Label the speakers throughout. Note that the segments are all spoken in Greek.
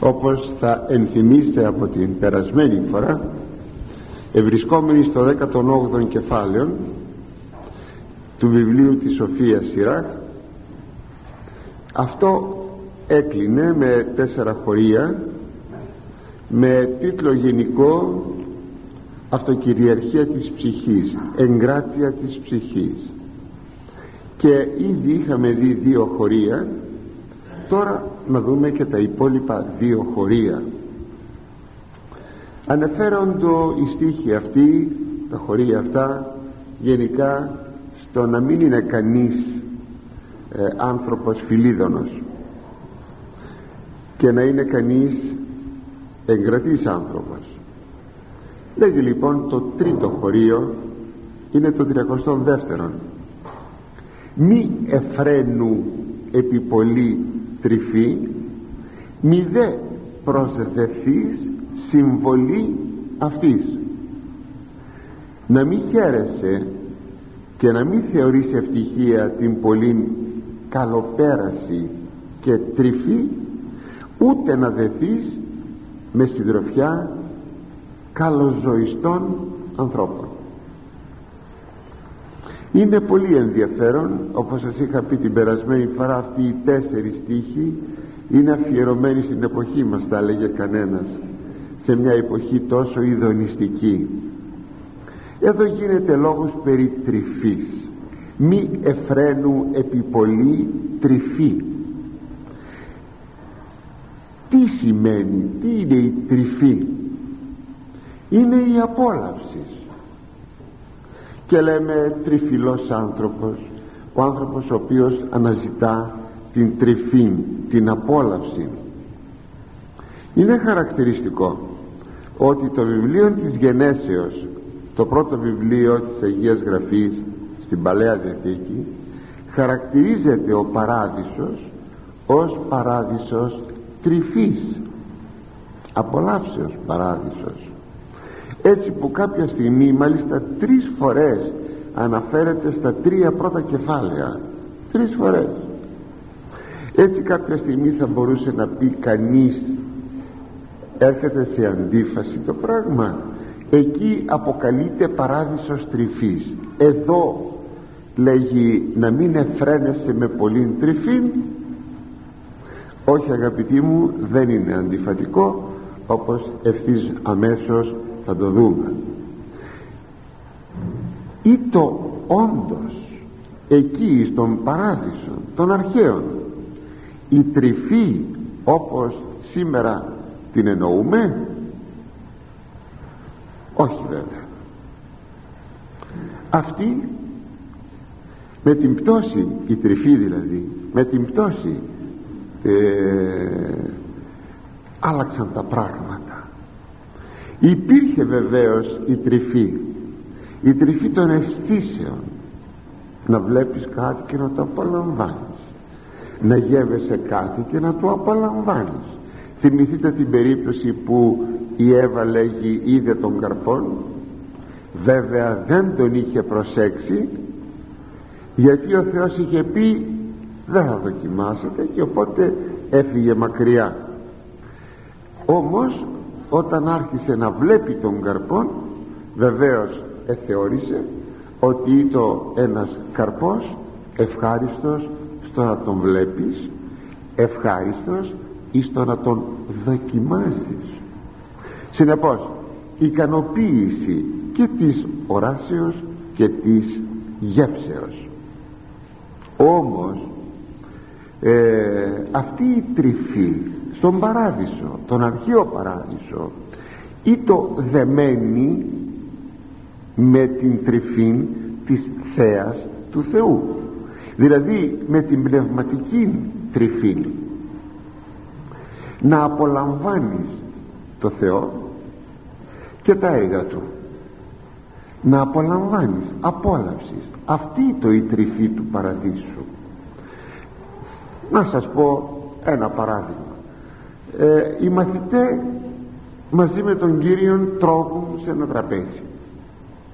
Speaker 1: όπως θα ενθυμίστε από την περασμένη φορά ευρισκόμενοι στο 18ο κεφάλαιο του βιβλίου της Σοφίας Σιράχ αυτό έκλεινε με τέσσερα χωρία με τίτλο γενικό αυτοκυριαρχία της ψυχής εγκράτεια της ψυχής και ήδη είχαμε δει δύο χωρία τώρα να δούμε και τα υπόλοιπα δύο χωρία. Αναφέροντο η στίχη αυτή τα χωρία αυτά γενικά στο να μην είναι κανείς ε, άνθρωπος φιλίδωνος και να είναι κανείς εγκρατής άνθρωπος. Λέγει λοιπόν το τρίτο χωρίο είναι το 32ο μη εφραίνου επί πολύ τρυφή μη δε προσδεθείς συμβολή αυτής. Να μην χαίρεσαι και να μην θεωρείς ευτυχία την πολύ καλοπέραση και τρυφή ούτε να δεθείς με συντροφιά καλοζωιστών ανθρώπων είναι πολύ ενδιαφέρον όπως σας είχα πει την περασμένη φορά αυτοί οι τέσσερις στίχοι είναι αφιερωμένοι στην εποχή μας τα έλεγε κανένας σε μια εποχή τόσο ειδονιστική. Εδώ γίνεται λόγος περί τρυφής. Μη εφραίνου επιπολή τρυφή. Τι σημαίνει τι είναι η τρυφή; Είναι η απόλαυση και λέμε τριφυλός άνθρωπος ο άνθρωπος ο οποίος αναζητά την τρυφή την απόλαυση. Είναι χαρακτηριστικό ότι το βιβλίο της Γενέσεως το πρώτο βιβλίο της Αγίας Γραφής στην Παλαιά Διαθήκη χαρακτηρίζεται ο παράδεισος ως παράδεισος τρυφής απολαύσεως παράδεισος έτσι που κάποια στιγμή μάλιστα τρεις φορές αναφέρεται στα τρία πρώτα κεφάλαια. Τρεις φορές. Έτσι κάποια στιγμή θα μπορούσε να πει κανείς έρχεται σε αντίφαση το πράγμα. Εκεί αποκαλείται παράδεισος τρυφής. Εδώ λέγει να μην εφραίνεσαι με πολύ τρυφή όχι αγαπητοί μου δεν είναι αντιφατικό όπως ευθύς αμέσως θα το δούμε. Ή το όντως εκεί στον παράδεισο των αρχαίων. Η τρυφή όπως σήμερα την εννοούμε. Όχι βέβαια. Αυτή με την πτώση η τρυφή δηλαδή με την πτώση ε, άλλαξαν τα πράγματα υπήρχε βεβαίως η τρυφή. Η τρυφή των αισθήσεων. Να βλέπεις κάτι και να το απολαμβάνεις. Να γεύεσαι κάτι και να το απολαμβάνεις. Θυμηθείτε την περίπτωση που η Εύα λέγει είδε τον καρπόν βέβαια δεν τον είχε προσέξει γιατί ο Θεός είχε πει δεν θα δοκιμάσετε και οπότε έφυγε μακριά. Όμως όταν άρχισε να βλέπει τον καρπόν βεβαίως εθεώρησε ότι ήταν ένας καρπός ευχάριστος στο να τον βλέπεις ευχάριστος ή στο να τον δοκιμάζεις. Συνεπώς ικανοποίηση και της οράσεως και της γεύσεως. Όμως ε, αυτή η τρυφή στον παράδεισο τον αρχαίο παράδεισο. Ή το δεμένη με την τρυφή της θέας του Θεού. Δηλαδή με την πνευματική τρυφή να απολαμβάνεις το Θεό και τα έργα Του. Να απολαμβάνεις απόλαυσης. Αυτή το η τρυφή του παραδείσου. Να σας πω ένα παράδειγμα ε, οι μαθητές μαζί με τον Κύριον τρώγουν σε ένα τραπέζι.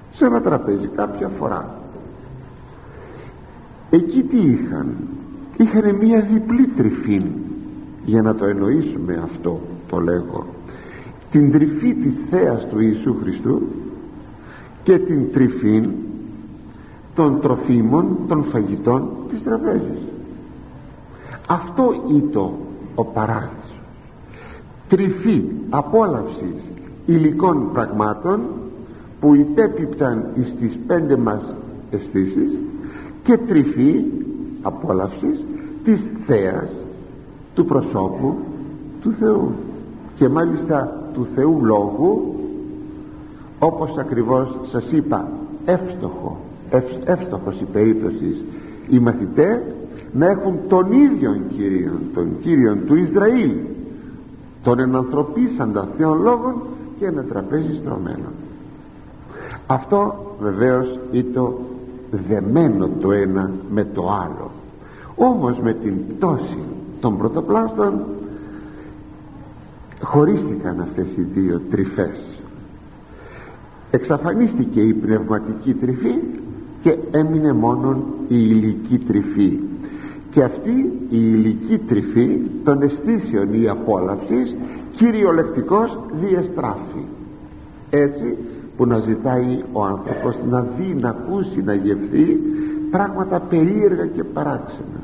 Speaker 1: Σε ένα τραπέζι κάποια φορά. Εκεί τι είχαν; Είχαν μια διπλή τρυφή για να το εννοήσουμε αυτό το λέγω. Την τρυφή της θέας του Ιησού Χριστού και την τρυφή των τροφίμων των φαγητών της τραπέζης. Αυτό ήταν ο παράδεισος τρυφή απόλαυσης υλικών πραγμάτων που υπέπιπταν στις πέντε μας αισθήσεις και τρυφή απόλαυσης της θέας του προσώπου του Θεού και μάλιστα του Θεού Λόγου όπως ακριβώς σας είπα εύστοχο εύστοχος η περίπτωση οι μαθητές να έχουν τον ίδιο Κύριο τον Κύριο του Ισραήλ τον ενανθρωπίσαντα Θεών Λόγων και ένα τραπέζι στρωμένο. Αυτό βεβαίως ήταν δεμένο το ένα με το άλλο. Όμως με την πτώση των πρωτοπλάστων χωρίστηκαν αυτές οι δύο τρυφές. Εξαφανίστηκε η πνευματική τρυφή και έμεινε μόνο η υλική τρυφή και αυτή η υλική τρυφή των αισθήσεων ή απόλαυσης κυριολεκτικός διαστράφει. Έτσι που να ζητάει ο άνθρωπος να δει, να ακούσει, να γευθεί πράγματα περίεργα και παράξενα.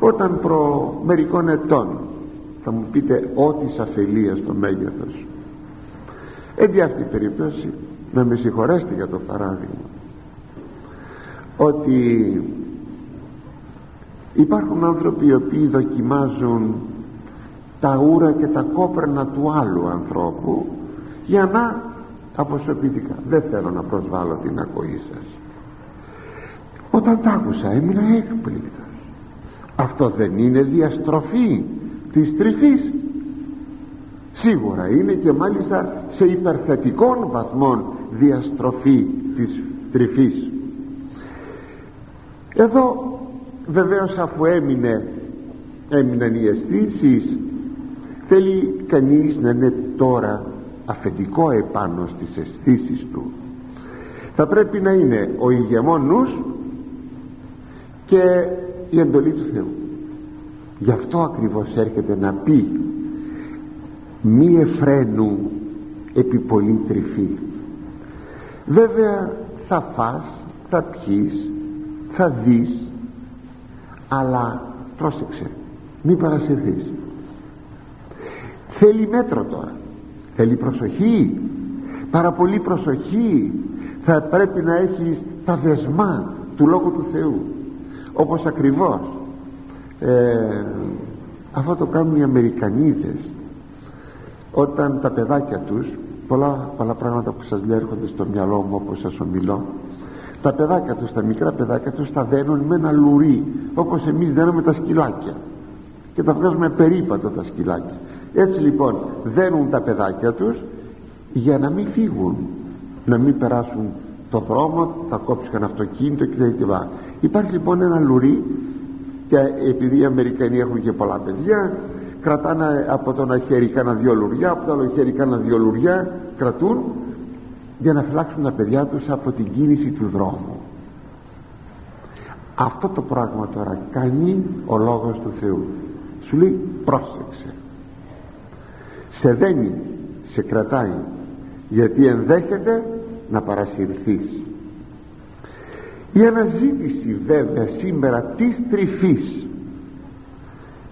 Speaker 1: Όταν προ μερικών ετών θα μου πείτε ό,τι αφελία στο μέγεθος έτσι αυτή η περίπτωση να με συγχωρέσετε για το παράδειγμα. Ότι υπάρχουν άνθρωποι οι οποίοι δοκιμάζουν τα ούρα και τα κόπερνα του άλλου ανθρώπου για να αποσωπητικά. Δεν θέλω να προσβάλλω την ακοή σας. Όταν τα άκουσα έμεινα έκπληκτος. Αυτό δεν είναι διαστροφή της τρυφής σίγουρα είναι και μάλιστα σε υπερθετικών βαθμών διαστροφή της τρυφής εδώ βεβαίως αφού έμεινε έμειναν οι αισθήσεις θέλει κανείς να είναι τώρα αφεντικό επάνω στις αισθήσεις του. Θα πρέπει να είναι ο ηγεμόν νους και η εντολή του Θεού. Γι' αυτό ακριβώς έρχεται να πει μη εφραίνου επί πολύ τρυφή. Βέβαια θα φας θα πιείς θα δεις αλλά πρόσεξε μην παρασυρθείς. Θέλει μέτρο τώρα. Θέλει προσοχή. Πάρα πολύ προσοχή. Θα πρέπει να έχεις τα δεσμά του Λόγου του Θεού. Όπως ακριβώς ε, αυτό το κάνουν οι Αμερικανίδες. Όταν τα παιδάκια τους πολλά, πολλά πράγματα που σας λέω έρχονται στο μυαλό μου όπως σας ομιλώ τα παιδάκια τους, τα μικρά παιδάκια τους τα δένουν με ένα λουρί όπως εμείς δένουμε τα σκυλάκια. Και τα βγάζουμε περίπατο τα σκυλάκια. Έτσι λοιπόν δένουν τα παιδάκια τους για να μην φύγουν να μην περάσουν το δρόμο θα κόψουν αυτοκίνητο κτλ υπάρχει λοιπόν ένα λουρί και επειδή οι Αμερικανοί έχουν και πολλά παιδιά κρατάνε από το ένα χέρι κάνα δυο λουριά από το άλλο χέρι κάνα δυο λουριά κρατούν για να φυλάξουν τα παιδιά τους από την κίνηση του δρόμου. Αυτό το πράγμα τώρα κάνει ο Λόγος του Θεού. Σου λέει πρόσεξε. Σε δένει σε κρατάει γιατί ενδέχεται να παρασυρθείς. Η αναζήτηση βέβαια σήμερα της τρυφής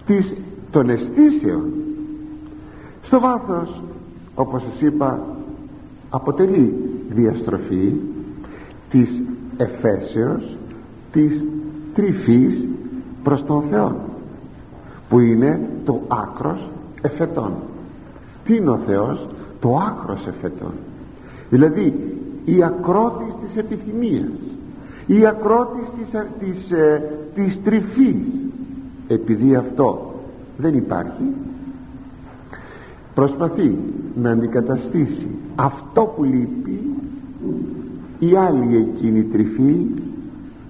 Speaker 1: της, των αισθήσεων στο βάθος όπως σας είπα αποτελεί διαστροφή της εφέσεως της τρυφής προς τον Θεό που είναι το άκρος εφετών. Τι είναι ο Θεός; Το άκρος εφετών. Δηλαδή η ακρότης της επιθυμίας η ακρότης της, της, ε, της τρυφής επειδή αυτό δεν υπάρχει προσπαθεί να αντικαταστήσει αυτό που λείπει η άλλη εκείνη τρυφή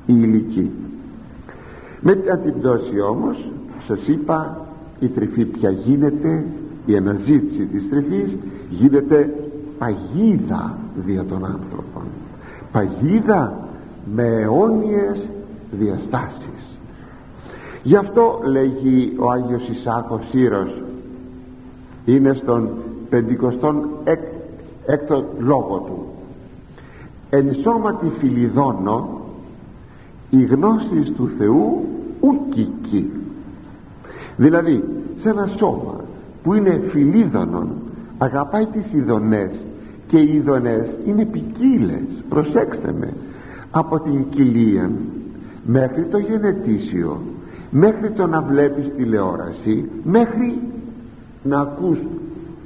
Speaker 1: η ηλική. Μετά την πτώση όμως σας είπα η τρυφή πια γίνεται η αναζήτηση της τρυφής γίνεται παγίδα δια των άνθρωπων. Παγίδα με αιώνιες διαστάσεις. Γι' αυτό λέγει ο Άγιος Ισάκος Σύρος είναι στον πεντηκοστόν εκ, έκτο λόγο του εν σώματι φιλιδώνω η γνώση του Θεού ουκική δηλαδή σε ένα σώμα που είναι φιλίδωνον αγαπάει τις ειδονές και οι ειδονές είναι ποικίλες. προσέξτε με από την κοιλία μέχρι το γενετήσιο μέχρι το να βλέπεις τηλεόραση μέχρι να ακούς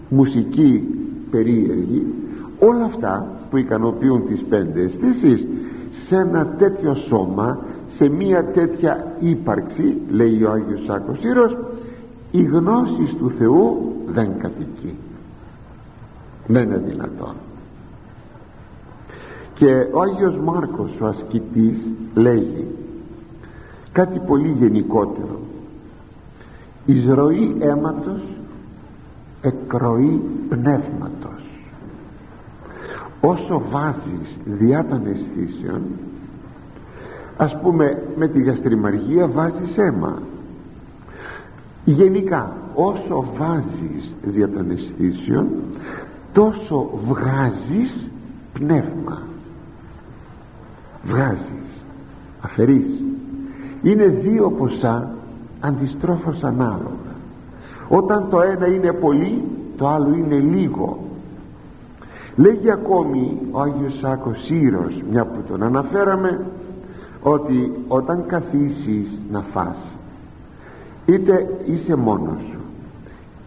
Speaker 1: μουσική περίεργη όλα αυτά που ικανοποιούν τις πέντε αισθήσεις σε ένα τέτοιο σώμα σε μια τέτοια ύπαρξη λέει ο Άγιος Σάκος Ήρος η γνώση του Θεού δεν κατοικεί. Δεν είναι δυνατόν. Και ο Άγιος Μάρκος ο ασκητής λέγει κάτι πολύ γενικότερο. Εισρωή αίματος εκροή πνεύματος. Όσο βάζεις διά των αισθήσεων ας πούμε με τη γαστριμαργία βάζεις αίμα. Γενικά όσο βάζεις δια των αισθήσεων τόσο βγάζεις πνεύμα. Βγάζεις. Αφαιρείς. Είναι δύο ποσά αντιστρόφως ανάλογα όταν το ένα είναι πολύ το άλλο είναι λίγο. Λέγει ακόμη ο Άγιος Σάκος Σύρος μια που τον αναφέραμε ότι όταν καθίσεις να φας είτε είσαι μόνος σου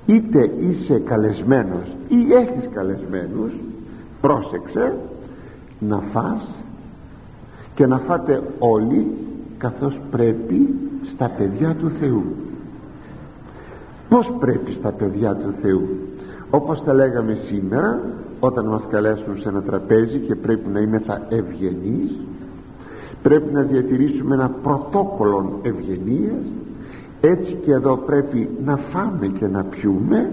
Speaker 1: είτε είσαι καλεσμένος ή έχεις καλεσμένους πρόσεξε να φας και να φάτε όλοι καθώς πρέπει στα παιδιά του Θεού πως πρέπει στα παιδιά του Θεού. Όπως τα λέγαμε σήμερα όταν μας καλέσουν σε ένα τραπέζι και πρέπει να είμαι θα ευγενείς πρέπει να διατηρήσουμε ένα πρωτόκολλο ευγενίας έτσι και εδώ πρέπει να φάμε και να πιούμε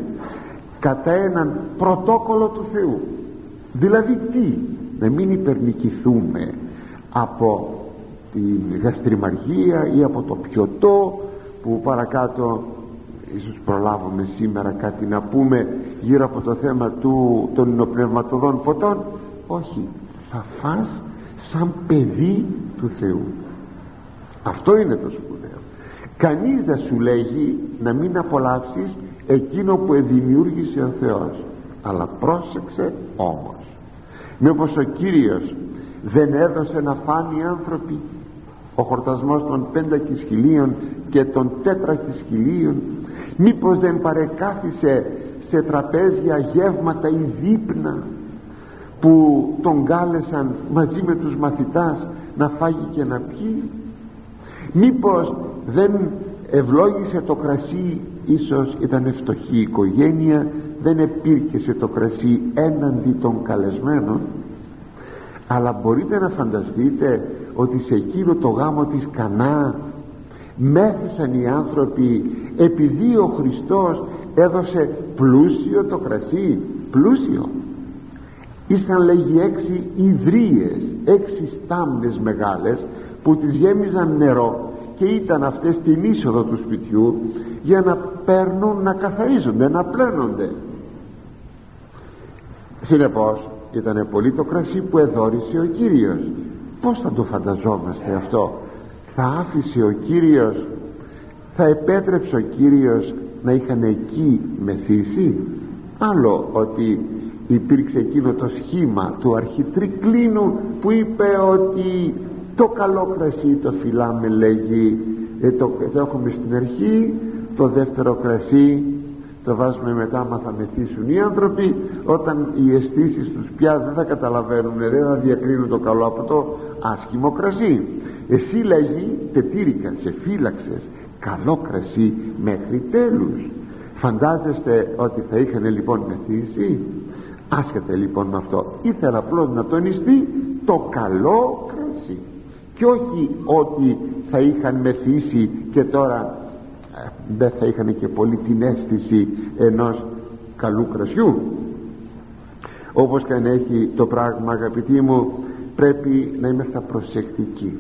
Speaker 1: κατά έναν πρωτόκολλο του Θεού. Δηλαδή τι να μην υπερνικηθούμε από την γαστριμαργία ή από το πιωτό που παρακάτω ίσως προλάβουμε σήμερα κάτι να πούμε γύρω από το θέμα του, των υνοπνευματοδών ποτών. Όχι. Θα φας σαν παιδί του Θεού. Αυτό είναι το σπουδαίο. Κανείς δεν σου λέγει να μην απολαύσεις εκείνο που δημιούργησε ο Θεός. Αλλά πρόσεξε όμως. Μήπως ο Κύριος δεν έδωσε να φάνει οι άνθρωποι ο χορτασμός των πέντα χιλίων και των τέτρα χιλίων μήπως δεν παρεκάθισε σε τραπέζια γεύματα ή δείπνα που τον κάλεσαν μαζί με τους μαθητάς να φάγει και να πιει; Μήπως δεν ευλόγησε το κρασί ίσως ήταν φτωχή οικογένεια δεν επήρκεσε το κρασί έναντι των καλεσμένων; Αλλά μπορείτε να φανταστείτε ότι σε εκείνο το γάμο της Κανά μέθησαν οι άνθρωποι επειδή ο Χριστός έδωσε πλούσιο το κρασί πλούσιο. Ήσαν λέγει έξι ιδρύες έξι στάμπες μεγάλες που τις γέμιζαν νερό και ήταν αυτές την είσοδο του σπιτιού για να παίρνουν να καθαρίζονται να πλένονται. Συνεπώς ήταν πολύ το κρασί που εδόρισε ο Κύριος. Πως θα το φανταζόμαστε αυτό; Θα άφησε ο Κύριος θα επέτρεψε ο Κύριος να είχαν εκεί μεθύσει. Άλλο ότι υπήρξε εκείνο το σχήμα του αρχιτρικλίνου που είπε ότι το καλό κρασί το φυλάμε λέγει ε, το, το έχουμε στην αρχή το δεύτερο κρασί το βάζουμε μετά άμα θα μεθύσουν οι άνθρωποι. Όταν οι αισθήσεις τους πια δεν θα καταλαβαίνουν δεν θα διακρίνουν το καλό από το άσχημο κρασί εσύ λέγει τετήρικα σε φύλαξες καλό κρασί μέχρι τέλους. Φαντάζεστε ότι θα είχαν λοιπόν μεθύσει; Άσχετε λοιπόν με αυτό. Ήθελα απλώς να τονιστεί το καλό κρασί. Και όχι ότι θα είχαν μεθύσει και τώρα ε, δεν θα είχαν και πολύ την αίσθηση ενός καλού κρασιού. Όπως και αν έχει το πράγμα αγαπητοί μου πρέπει να είμαστε προσεκτικοί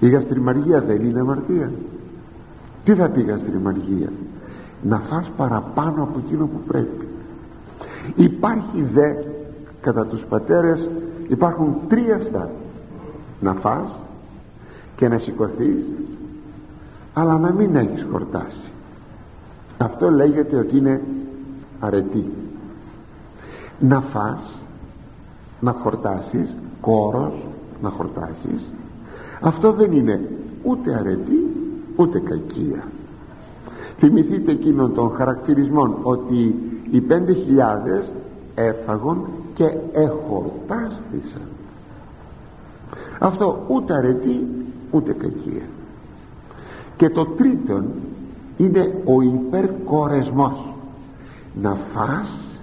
Speaker 1: η γαστριμαργία δεν είναι αμαρτία. Τι θα πει γαστριμαργία; Να φας παραπάνω από εκείνο που πρέπει. Υπάρχει δε κατά τους πατέρες υπάρχουν τρία στάδια. Να φας και να σηκωθείς, αλλά να μην έχεις χορτάσει. Αυτό λέγεται ότι είναι αρετή. Να φας να χορτάσεις κόρος να χορτάσεις αυτό δεν είναι ούτε αρετή ούτε κακία. Θυμηθείτε εκείνων των χαρακτηρισμών ότι οι πέντε χιλιάδες έφαγον και εχορτάστησαν. Αυτό ούτε αρετή ούτε κακία. Και το τρίτον είναι ο υπερκορεσμός. Να φας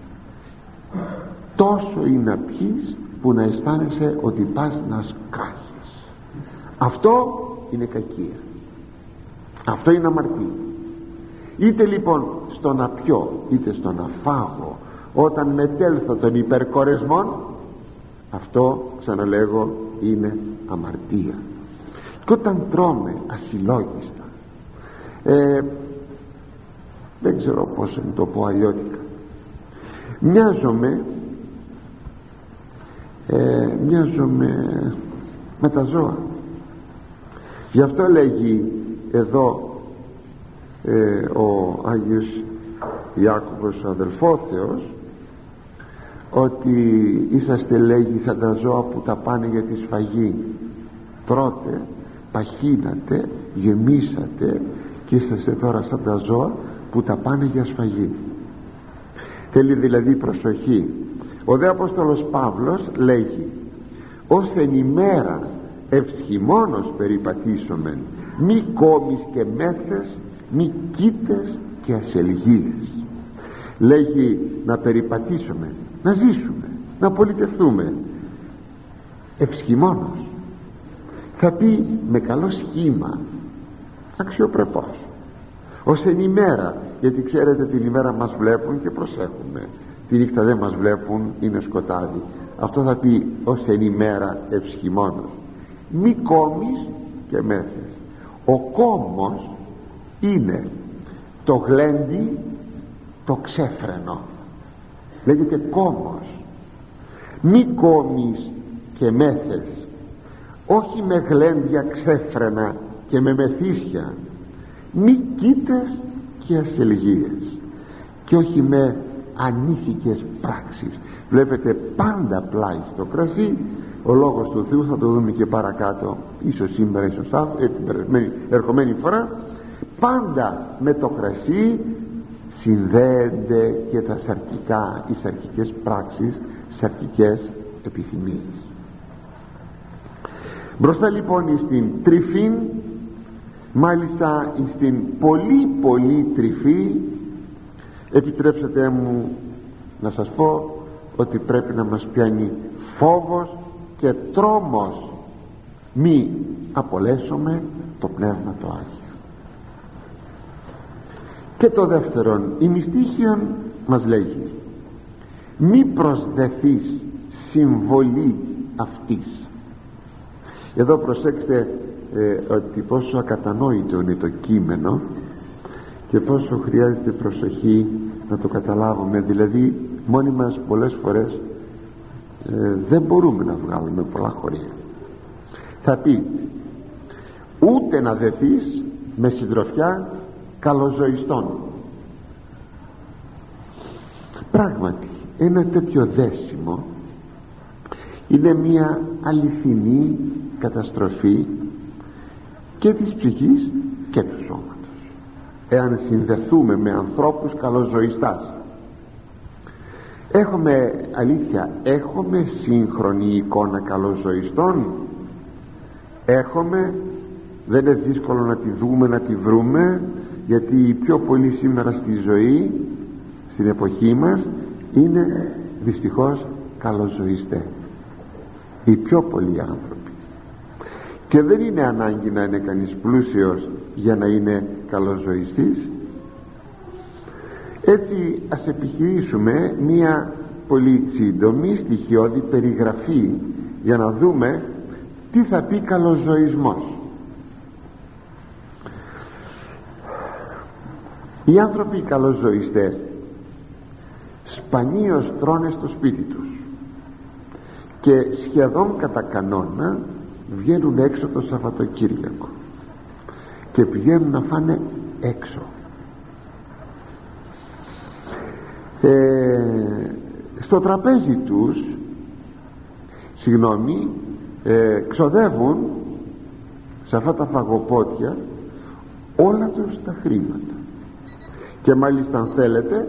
Speaker 1: τόσο ή να πιείς που να αισθάνεσαι ότι πας να σκάσεις αυτό είναι κακία. Αυτό είναι αμαρτία. Είτε λοιπόν στο να πιω είτε στο να φάγω όταν μετέλθω των υπερκορεσμών αυτό ξαναλέγω είναι αμαρτία. Και όταν τρώμε ασυλλόγιστα ε, δεν ξέρω πως να το πω αλλιώτικα. Μοιάζομαι ε, μοιάζομαι με τα ζώα γι' αυτό λέγει εδώ ε, ο Άγιος Ιάκωβος ο αδελφόθεος ότι είσαστε λέγει σαν τα ζώα που τα πάνε για τη σφαγή τρώτε παχύνατε γεμίσατε και είσαστε τώρα σαν τα ζώα που τα πάνε για σφαγή. Θέλει δηλαδή προσοχή. Ο δε Απόστολος Παύλος λέγει ως εν ημέρας ευσχημόνος περιπατήσομεν μη κόμις και μέθες μη κοίτες και ασελγίες λέγει να περιπατήσουμε να ζήσουμε να πολιτευτούμε. Ευσχημόνος. Θα πει με καλό σχήμα αξιοπρεπός. Ως εν ημέρα γιατί ξέρετε την ημέρα μας βλέπουν και προσέχουμε. Τη νύχτα δεν μας βλέπουν είναι σκοτάδι. Αυτό θα πει ως εν ημέρα ευσχημόνος μη κόμεις και μέθες ο κόμος είναι το γλέντι το ξέφρενο. Λέγεται κόμος. Μη κόμεις και μέθες όχι με γλέντια ξέφρενα και με μεθύσια. Μη κοίτες και ασελγίες. Και όχι με ανήθικες πράξεις. Βλέπετε πάντα πλάι στο κρασί ο λόγος του Θεού θα το δούμε και παρακάτω ίσως σήμερα ίσως αύριο την ερχομένη φορά. Πάντα με το κρασί συνδέονται και τα σαρκικά οι σαρκικές πράξεις σαρκικές επιθυμίες. Μπροστά λοιπόν στην τρυφή μάλιστα στην πολύ πολύ τρυφή επιτρέψτε μου να σας πω ότι πρέπει να μας πιάνει φόβος και τρόμος. Μη απολέσουμε το Πνεύμα το Άγιο. Και το δεύτερον η μυστήχιον μας λέγει μη προσδεθείς συμβολή αυτής εδώ προσέξτε ε, ότι πόσο ακατανόητο είναι το κείμενο και πόσο χρειάζεται προσοχή να το καταλάβουμε. Δηλαδή μόνοι μας πολλές φορές ε, δεν μπορούμε να βγάλουμε πολλά χωρία θα πει ούτε να δεθείς με συντροφιά καλοζωιστών. Πράγματι ένα τέτοιο δέσιμο είναι μια αληθινή καταστροφή και της ψυχής και του σώματος. Εάν συνδεθούμε με ανθρώπους καλοζωιστάς έχουμε αλήθεια έχουμε σύγχρονη εικόνα καλοζωιστών; Έχουμε. Δεν είναι δύσκολο να τη δούμε να τη βρούμε γιατί οι πιο πολλοί σήμερα στη ζωή στην εποχή μας είναι δυστυχώς καλοζωιστές. Οι πιο πολλοί άνθρωποι. Και δεν είναι ανάγκη να είναι κανείς πλούσιος για να είναι καλοζωιστής έτσι ας επιχειρήσουμε μία πολύ σύντομη στοιχειώδη περιγραφή για να δούμε τι θα πει καλοζωισμός. Οι άνθρωποι οι καλοζωιστές σπανίως τρώνε στο σπίτι τους και σχεδόν κατά κανόνα βγαίνουν έξω το Σαββατοκύριακο και πηγαίνουν να φάνε έξω ε, στο τραπέζι τους συγγνώμη ε, ξοδεύουν σε αυτά τα φαγοπότια όλα τους τα χρήματα. Και μάλιστα αν θέλετε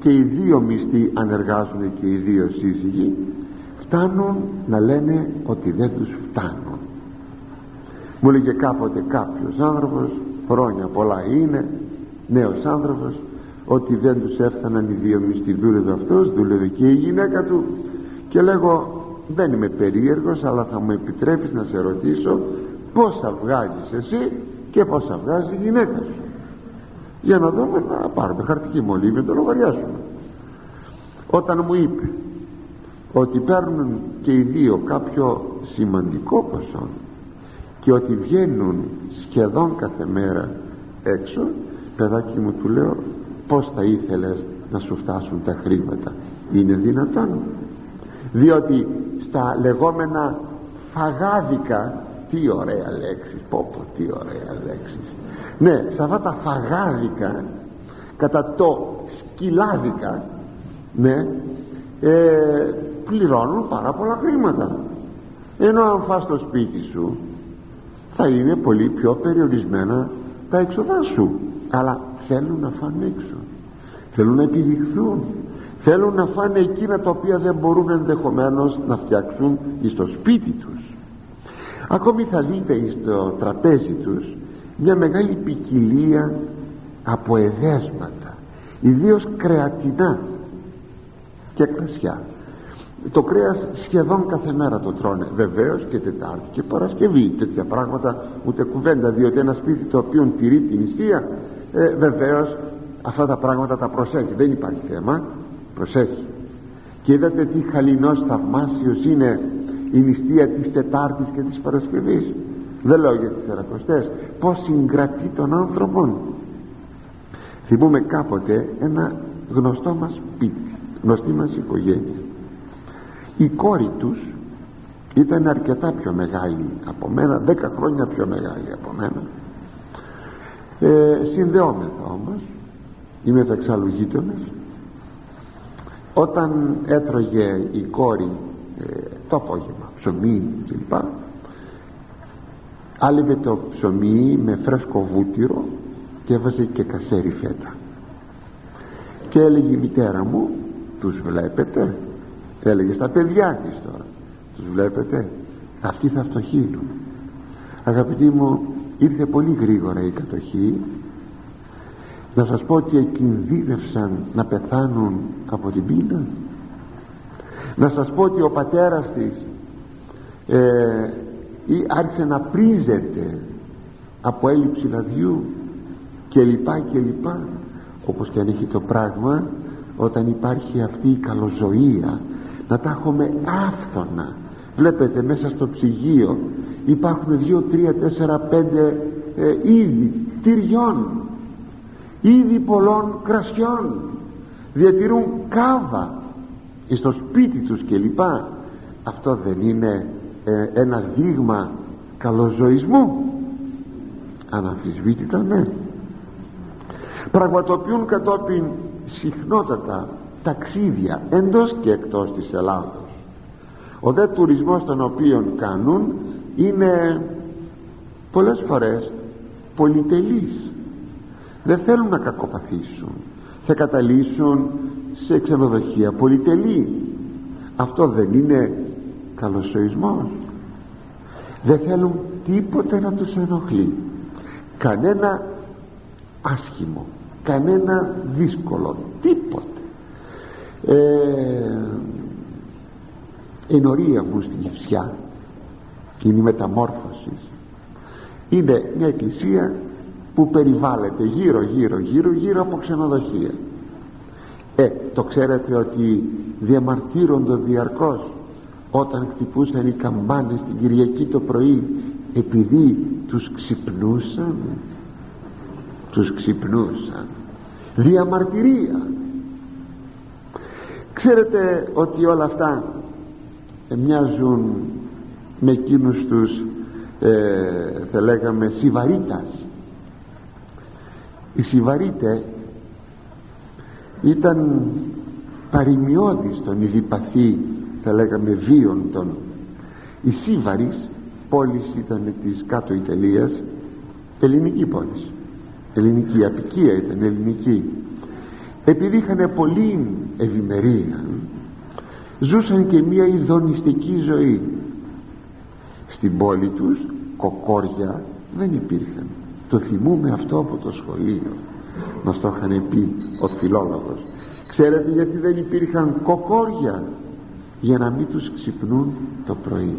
Speaker 1: και οι δύο μισθοί αν εργάζονται και οι δύο σύζυγοι φτάνουν να λένε ότι δεν τους φτάνουν. Μου λέγε κάποτε κάποιος άνθρωπος χρόνια πολλά είναι νέος άνθρωπος ότι δεν τους έφταναν οι δύο μισθοί δούλευε αυτός δούλευε και η γυναίκα του. Και λέγω δεν είμαι περίεργος αλλά θα μου επιτρέπεις να σε ρωτήσω πόσα βγάζεις εσύ και πόσα βγάζει η γυναίκα σου. Για να δούμε να πάρουμε χαρτική μολύβη να το λογαριάσουμε όταν μου είπε ότι παίρνουν και οι δύο κάποιο σημαντικό ποσό και ότι βγαίνουν σχεδόν κάθε μέρα έξω παιδάκι μου του λέω πως θα ήθελες να σου φτάσουν τα χρήματα. Είναι δυνατόν. Διότι στα λεγόμενα φαγάδικα τι ωραία λέξη πω πω τι ωραία λέξη ναι σε αυτά τα φαγάδικα κατά το σκυλάδικα ναι ε, πληρώνουν πάρα πολλά χρήματα. Ενώ αν φας στο σπίτι σου θα είναι πολύ πιο περιορισμένα τα έξοδά σου. Αλλά θέλουν να φάνε έξω θέλουν να επιδειχθούν. Θέλουν να φάνε εκείνα τα οποία δεν μπορούν ενδεχομένως να φτιάξουν στο σπίτι τους. Ακόμη θα δείτε στο τραπέζι τους μια μεγάλη ποικιλία από εδέσματα ιδίως κρεατινά και κρασιά. Το κρέας σχεδόν κάθε μέρα το τρώνε βεβαίως και Τετάρτη και Παρασκευή. Τέτοια πράγματα ούτε κουβέντα διότι ένα σπίτι το οποίο τηρεί την νηστεία ε, βεβαίως αυτά τα πράγματα τα προσέχει. Δεν υπάρχει θέμα. Προσέχει. Και είδατε τι χαλινός θαυμάσιος είναι η νηστεία της Τετάρτης και της Παρασκευής. Δεν λέω για τις Ερακοστές πως συγκρατεί τον άνθρωπον. Θυμούμε κάποτε ένα γνωστό μας σπίτι γνωστή μας οικογένεια. Η κόρη τους ήταν αρκετά πιο μεγάλη από μένα δέκα χρόνια πιο μεγάλη από μένα. Ε, συνδεόμεθα όμως είμαι εξάλλου γείτονες όταν έτρωγε η κόρη ε, το απόγευμα ψωμί κλπ άλυβε το ψωμί με φρέσκο βούτυρο και έβαζε και κασέρι φέτα. Και έλεγε η μητέρα μου τους βλέπετε; Έλεγε στα παιδιά της τώρα τους βλέπετε; Αυτοί θα φτωχύνουν αγαπητοί μου ήρθε πολύ γρήγορα η κατοχή να σας πω ότι εκινδύνευσαν να πεθάνουν από την πείνα. Να σας πω ότι ο πατέρας της ε, ή άρχισε να πρίζεται από έλλειψη λαδιού και λοιπά και λοιπά. Όπως και αν έχει το πράγμα όταν υπάρχει αυτή η καλοζωία να τα έχουμε άφθονα. Βλέπετε μέσα στο ψυγείο υπάρχουν δύο, τρία, τέσσερα, πέντε ε, είδη τυριών είδη πολλών κρασιών διατηρούν κάβα στο σπίτι τους κλπ. Αυτό δεν είναι ε, ένα δείγμα καλοζωισμού. Αναμφισβήτητα ναι. Πραγματοποιούν κατόπιν συχνότατα ταξίδια εντός και εκτός της Ελλάδος. Ο δε τουρισμός τον οποίο κάνουν είναι πολλές φορές πολυτελής δεν θέλουν να κακοπαθήσουν. Θα καταλύσουν σε ξενοδοχεία πολυτελή. Αυτό δεν είναι καλοσοισμός δεν θέλουν τίποτε να τους ενοχλεί. Κανένα άσχημο κανένα δύσκολο τίποτε. Ε, ενορία μου στην Κυψιά είναι η μεταμόρφωσης είναι μια εκκλησία που περιβάλλεται γύρω γύρω γύρω γύρω από ξενοδοχεία. Ε, το ξέρετε ότι διαμαρτύρονται διαρκώς όταν χτυπούσαν οι καμπάνες την Κυριακή το πρωί επειδή τους ξυπνούσαν. Τους ξυπνούσαν. Διαμαρτυρία. Ξέρετε ότι όλα αυτά μοιάζουν με εκείνους τους ε, θα λέγαμε Σιβαρίτας οι Σιβαρίτε ήταν παρημιώδης των ιδιπαθή θα λέγαμε βίων των. Η Σίβαρης πόλης ήταν της κάτω Ιταλίας ελληνική πόλης. Ελληνική απικία ήταν ελληνική. Επειδή είχαν πολύ ευημερία ζούσαν και μια ειδονιστική ζωή. Στην πόλη τους κοκόρια δεν υπήρχαν το θυμούμε αυτό από το σχολείο. Μας το είχαν πει ο φιλόλογος. Ξέρετε γιατί δεν υπήρχαν κοκόρια; Για να μην τους ξυπνούν το πρωί.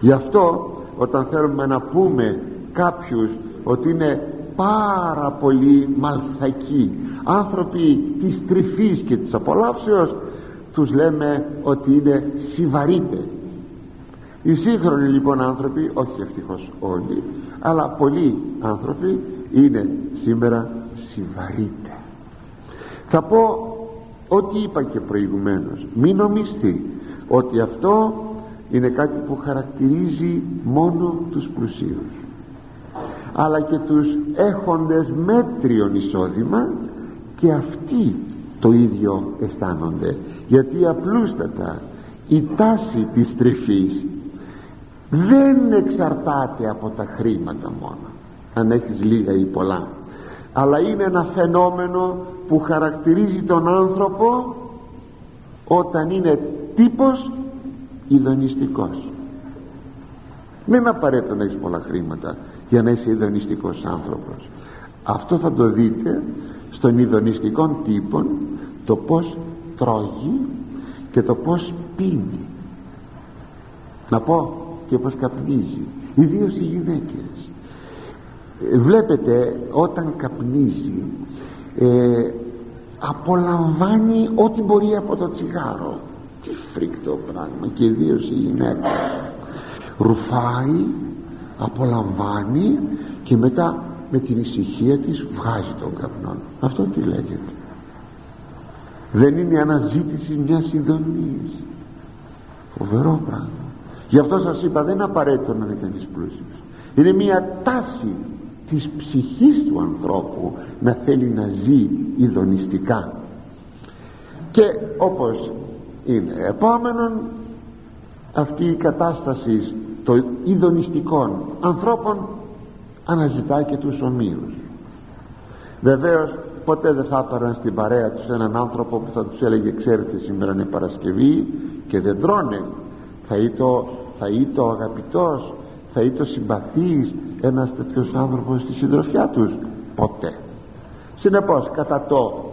Speaker 1: Γι' αυτό όταν θέλουμε να πούμε κάποιους ότι είναι πάρα πολύ μαλθακοί άνθρωποι της τρυφής και της απολαύσεως τους λέμε ότι είναι σιβαρίτες. Οι σύγχρονοι λοιπόν άνθρωποι όχι ευτυχώς όλοι αλλά πολλοί άνθρωποι είναι σήμερα σιβαρείτε θα πω ό,τι είπα και προηγουμένως. Μην νομιστεί ότι αυτό είναι κάτι που χαρακτηρίζει μόνο τους πλουσίους αλλά και τους έχοντες μέτριον εισόδημα και αυτοί το ίδιο αισθάνονται. Γιατί απλούστατα η τάση της τρυφής δεν εξαρτάται από τα χρήματα μόνο αν έχεις λίγα ή πολλά. Αλλά είναι ένα φαινόμενο που χαρακτηρίζει τον άνθρωπο όταν είναι τύπος ειδονιστικός. Δεν είναι απαραίτητο να έχεις πολλά χρήματα για να είσαι ειδονιστικός άνθρωπος. Αυτό θα το δείτε στον ειδονιστικό τύπο το πως τρώγει και το πως πίνει. Να πω και πως καπνίζει ιδίως οι γυναίκες. Ε, βλέπετε όταν καπνίζει ε, απολαμβάνει ό,τι μπορεί από το τσιγάρο. Τι φρικτό πράγμα και ιδίως η γυναίκα. Ρουφάει απολαμβάνει και μετά με την ησυχία της βγάζει τον καπνό αυτό τι λέγεται. Δεν είναι αναζήτηση μιας ειδονής. Φοβερό πράγμα γι' αυτό σας είπα δεν είναι απαραίτητο να είναι κανείς πλούσιος είναι μια τάση της ψυχής του ανθρώπου να θέλει να ζει ειδονιστικά. Και όπως είναι επόμενον αυτή η κατάσταση των ειδονιστικών ανθρώπων αναζητά και τους ομοίους. Βεβαίως ποτέ δεν θα έπαιρναν στην παρέα τους έναν άνθρωπο που θα τους έλεγε ξέρετε σήμερα είναι Παρασκευή και δεν τρώνε θα είτο, θα είτο αγαπητός θα είτο συμπαθής ένας τέτοιος άνθρωπος στη συντροφιά τους. Ποτέ. Συνεπώς κατά το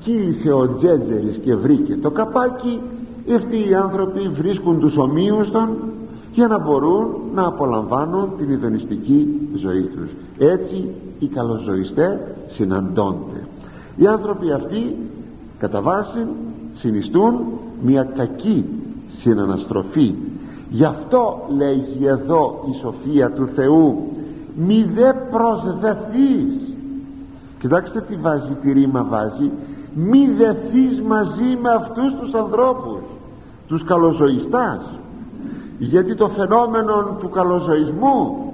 Speaker 1: κύλησε ο Τζέτζελης και βρήκε το καπάκι αυτοί οι άνθρωποι βρίσκουν τους ομοίους των για να μπορούν να απολαμβάνουν την ιδονιστική ζωή τους. Έτσι οι καλοζωιστές συναντώνται. Οι άνθρωποι αυτοί κατά βάση συνιστούν μια κακή συναναστροφή. Γι' αυτό λέγει εδώ η σοφία του Θεού μη δε προσδεθείς κοιτάξτε τι βάζει τη ρήμα βάζει. Μη δεθείς μαζί με αυτούς τους ανθρώπους τους καλοζωιστάς γιατί το φαινόμενο του καλοζωισμού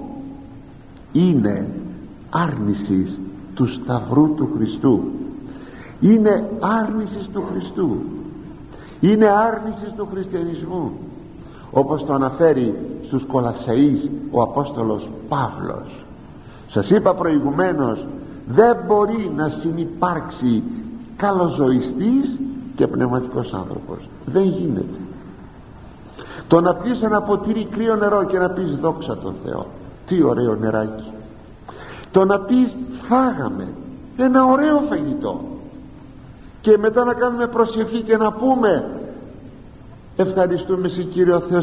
Speaker 1: είναι άρνησης του Σταυρού του Χριστού. Είναι άρνησης του Χριστού είναι άρνησης του χριστιανισμού. Όπως το αναφέρει στους Κολασσαείς ο Απόστολος Παύλος. Σας είπα προηγουμένως δεν μπορεί να συνυπάρξει καλοζωιστής και πνευματικός άνθρωπος. Δεν γίνεται. Το να πεις ένα ποτήρι κρύο νερό και να πεις δόξα τον Θεό τι ωραίο νεράκι το να πεις φάγαμε ένα ωραίο φαγητό και μετά να κάνουμε προσευχή και να πούμε ευχαριστούμε σε Κύριο Θεό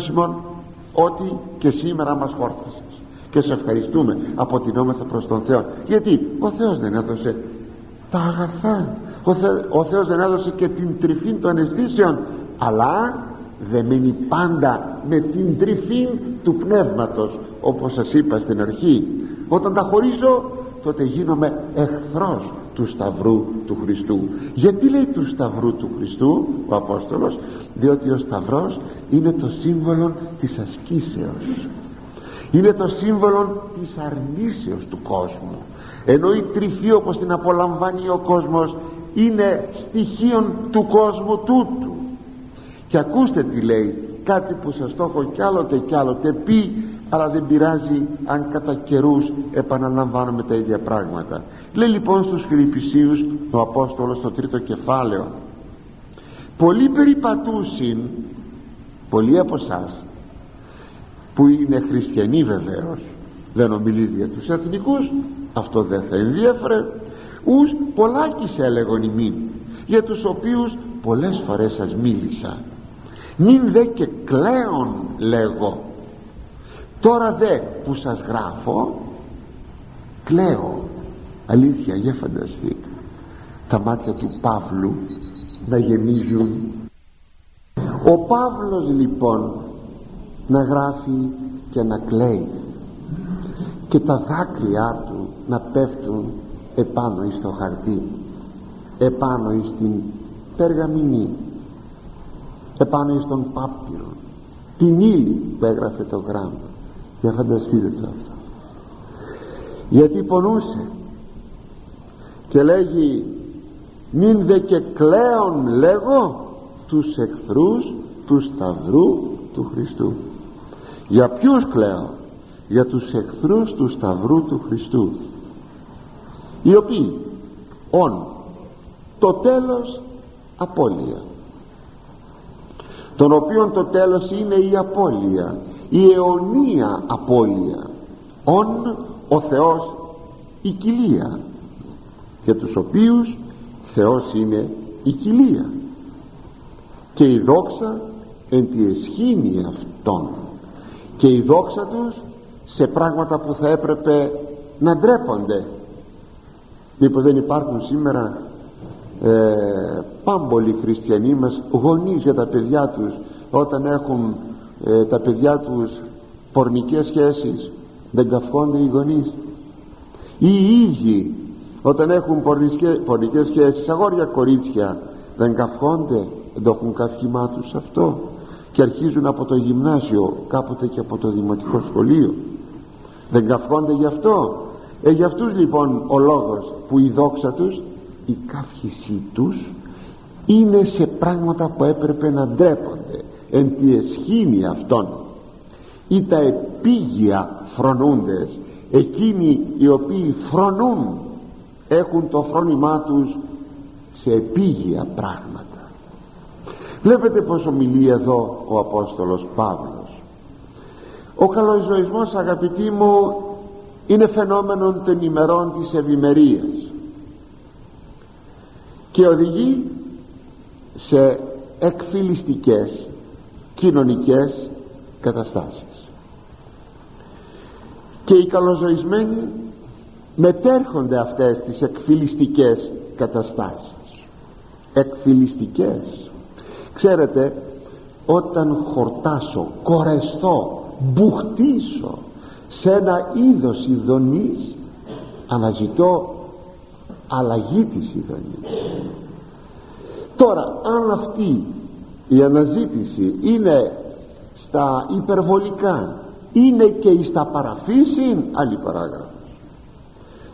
Speaker 1: ότι και σήμερα μας χόρτασες και σε ευχαριστούμε αποτινόμεθα προς τον Θεό γιατί ο Θεός δεν έδωσε τα αγαθά. Ο, Θε, ο Θεός δεν έδωσε και την τρυφή των αισθήσεων. Αλλά δεν μένει πάντα με την τρυφή του πνεύματος όπως σας είπα στην αρχή. Όταν τα χωρίζω τότε γίνομαι εχθρός του Σταυρού του Χριστού. Γιατί λέει του Σταυρού του Χριστού ο Απόστολος; Διότι ο Σταυρός είναι το σύμβολο της ασκήσεως. Είναι το σύμβολο της αρνήσεως του κόσμου. Ενώ η τρυφή όπως την απολαμβάνει ο κόσμος είναι στοιχείων του κόσμου τούτου. Και ακούστε τι λέει κάτι που σας το έχω κι άλλοτε κι άλλοτε πει αλλά δεν πειράζει αν κατά καιρούς επαναλαμβάνουμε τα ίδια πράγματα λέει λοιπόν στους Φιλιππισίους ο Απόστολος στο τρίτο κεφάλαιο. Πολλοί περιπατούσιν πολλοί από εσάς που είναι χριστιανοί βεβαίως δεν ομιλεί για τους εθνικούς αυτό δεν θα ενδιαφέρε ους πολλάκις έλεγον ημίν για τους οποίους πολλές φορές σας μίλησα. Μην δε και κλαίον λέγω. Τώρα δε που σας γράφω κλαίω αλήθεια για φανταστείτε τα μάτια του Παύλου να γεμίζουν. Ο Παύλος λοιπόν να γράφει και να κλαίει. Και τα δάκρυά του να πέφτουν επάνω εις το χαρτί. Επάνω εις την περγαμηνή. Επάνω εις τον πάπυρο. Την ύλη που έγραφε το γράμμα. Για φανταστείτε το αυτό. Γιατί πονούσε και λέγει μην δε και κλαίον λέγω τους εχθρούς τους Σταυρού του Χριστού για ποιους κλαίω; Για τους εχθρούς τους Σταυρού του Χριστού. Οι οποίοι ον το τέλος απώλεια. Τον οποίον το τέλος είναι η απώλεια η αιωνία απώλεια. Ον ο Θεός η κοιλία για τους οποίους Θεός είναι η κοιλία και η δόξα εν τη εσχήνη αυτών και η δόξα τους σε πράγματα που θα έπρεπε να ντρέπονται. Μήπως δεν υπάρχουν σήμερα ε, πάμπολοι χριστιανοί μας γονείς για τα παιδιά τους όταν έχουν ε, τα παιδιά τους πορνικές σχέσεις δεν καυχόνται οι γονείς. Ή οι ίδιοι όταν έχουν πορνικές σχέσεις αγόρια κορίτσια δεν καυχόνται δεν το έχουν καυχημά τους αυτό. Και αρχίζουν από το γυμνάσιο κάποτε και από το δημοτικό σχολείο. Δεν καυχόνται γι' αυτό. Ε, για αυτούς λοιπόν ο λόγος που η δόξα τους η καύχησή τους είναι σε πράγματα που έπρεπε να ντρέπονται. Εν τη εσχήνη αυτών. Ή τα επίγεια φρονούντες εκείνοι οι οποίοι φρονούν έχουν το φρόνημά τους σε επίγεια πράγματα. Βλέπετε πως ομιλεί εδώ ο Απόστολος Παύλος. Ο καλοζωισμός αγαπητοί μου είναι φαινόμενο των ημερών της ευημερίας και οδηγεί σε εκφυλιστικές κοινωνικές καταστάσεις. Και οι καλοζωισμένοι μετέρχονται αυτές τις εκφυλιστικές καταστάσεις. Εκφυλιστικές. Ξέρετε όταν χορτάσω κορεστώ μπουχτίσω σε ένα είδος ειδονής αναζητώ αλλαγή της ειδονής. Τώρα αν αυτή η αναζήτηση είναι στα υπερβολικά είναι και στα παραφύσιν άλλη παράγραφος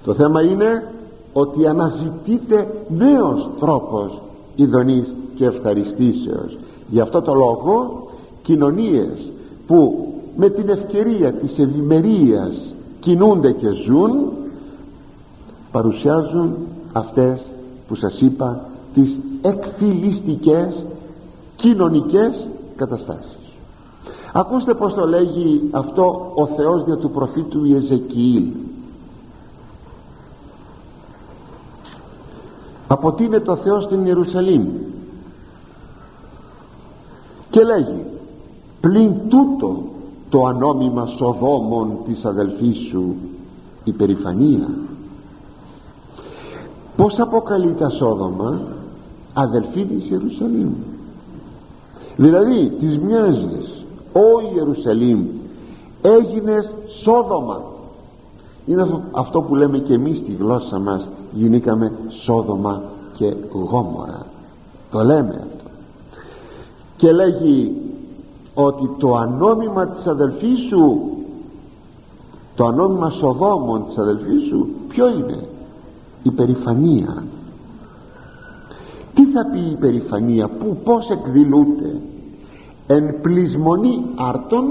Speaker 1: το θέμα είναι ότι αναζητείται νέος τρόπος ειδονής και ευχαριστήσεως. Γι' αυτό το λόγο κοινωνίες που με την ευκαιρία της ευημερίας κινούνται και ζουν παρουσιάζουν αυτές που σας είπα τις εκφυλιστικές κοινωνικές καταστάσεις. Ακούστε πως το λέγει αυτό ο Θεός δια του προφήτου Ιεζεκιήλ αποτείνεται το Θεός στην Ιερουσαλήμ. Και λέγει πλην τούτο το ανώμημα σοδόμων της αδελφής σου η περηφανία. Πως αποκαλεί τα σόδομα αδελφή της Ιερουσαλήμ. Δηλαδή της μοιάζεις ο Ιερουσαλήμ έγινες σόδομα είναι αυτό που λέμε και εμείς στη γλώσσα μας γινήκαμε Σόδομα και Γόμορα. Το λέμε αυτό. Και λέγει ότι το ανώμημα της αδελφής σου το ανώμημα Σοδόμων της αδελφής σου ποιο είναι; Η περηφανία. Τι θα πει η περηφανία; Που πως εκδηλούται; Εν πλεισμονή άρτων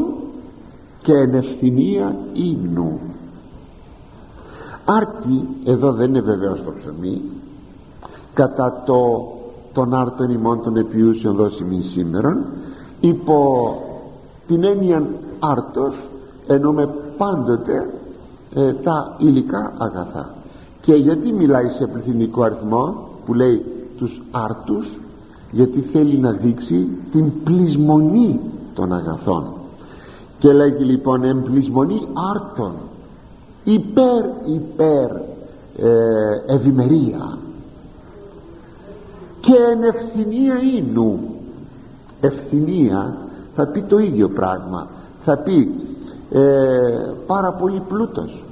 Speaker 1: και εν ευθυμία ύμνου άρτη εδώ δεν είναι βεβαίως το ψωμί κατά το των άρτων ημών των επιούσεων δώσιμοι σήμερα υπό την έννοια άρτος εννοούμε πάντοτε ε, τα υλικά αγαθά. Και γιατί μιλάει σε πληθυντικό αριθμό που λέει τους άρτους γιατί θέλει να δείξει την πλεισμονή των αγαθών. Και λέγει λοιπόν εμπλεισμονή άρτων υπέρ υπέρ ε, ευημερία. Και εν ευθυνία ίνου. Ευθυνία θα πει το ίδιο πράγμα. Θα πει ε, πάρα πολύ πλούτος.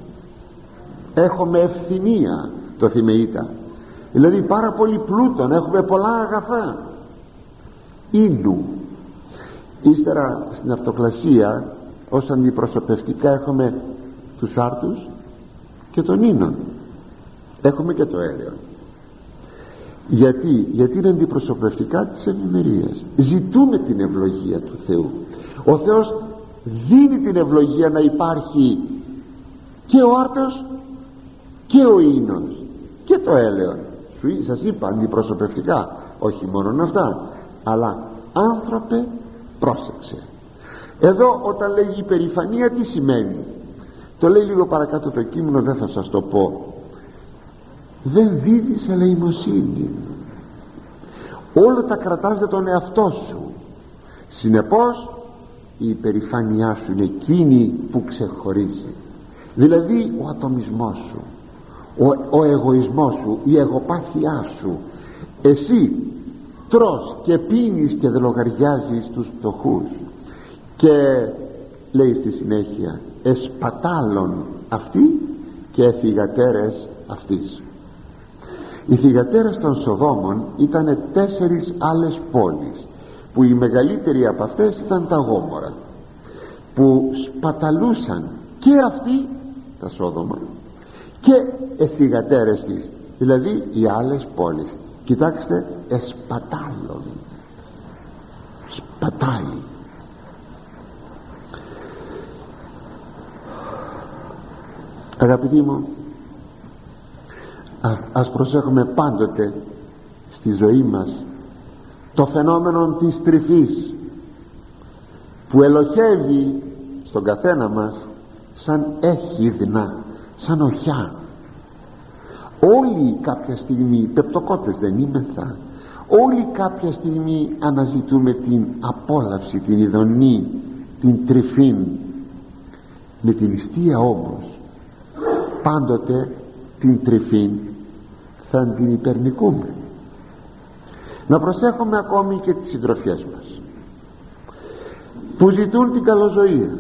Speaker 1: Έχουμε ευθυνία το θυμεΐτα δηλαδή πάρα πολύ πλούτον έχουμε πολλά αγαθά. Ίνου. Ύστερα στην αυτοκλασία ως αντιπροσωπευτικά έχουμε τους άρτους και τον ίνον έχουμε και το αέριο. Γιατί, γιατί είναι αντιπροσωπευτικά της ευημερίας. Ζητούμε την ευλογία του Θεού. Ο Θεός δίνει την ευλογία να υπάρχει και ο άρτος και ο ίνος και το έλεον. Σου σας είπα αντιπροσωπευτικά όχι μόνο αυτά αλλά άνθρωπε πρόσεξε. Εδώ όταν λέγει υπερηφανία τι σημαίνει; Το λέει λίγο παρακάτω το κείμενο δεν θα σας το πω. Δεν δίδεις ελεημοσύνη όλα τα κρατάς για τον εαυτό σου. Συνεπώς η υπερηφάνειά σου είναι εκείνη που ξεχωρίζει. Δηλαδή ο ατομισμός σου ο, ο εγωισμός σου η εγωπάθειά σου. Εσύ τρως και πίνεις και δεν λογαριάζεις τους φτωχούς. Και λέει στη συνέχεια εσπατάλων αυτοί και θυγατέρες αυτής. Οι θυγατέρες των Σοδόμων ήταν τέσσερις άλλες πόλεις που η μεγαλύτερη από αυτές ήταν τα Γόμορα που σπαταλούσαν και αυτοί τα Σόδομα και εθιγατέρες της δηλαδή οι άλλες πόλεις. Κοιτάξτε εσπατάλων. Σπατάλι αγαπητοί μου α, ας προσέχουμε πάντοτε στη ζωή μας το φαινόμενο της τρυφής που ελοχεύει στον καθένα μας σαν έχιδνα σαν οχιά. Όλοι κάποια στιγμή πεπτοκότες δεν είμεθα όλοι κάποια στιγμή αναζητούμε την απόλαυση την ειδονή την τρυφή με την ιστία όμως πάντοτε την τρυφή θα την υπερνικούμε να προσέχουμε ακόμη και τις συντροφιές μας που ζητούν την καλοζωία.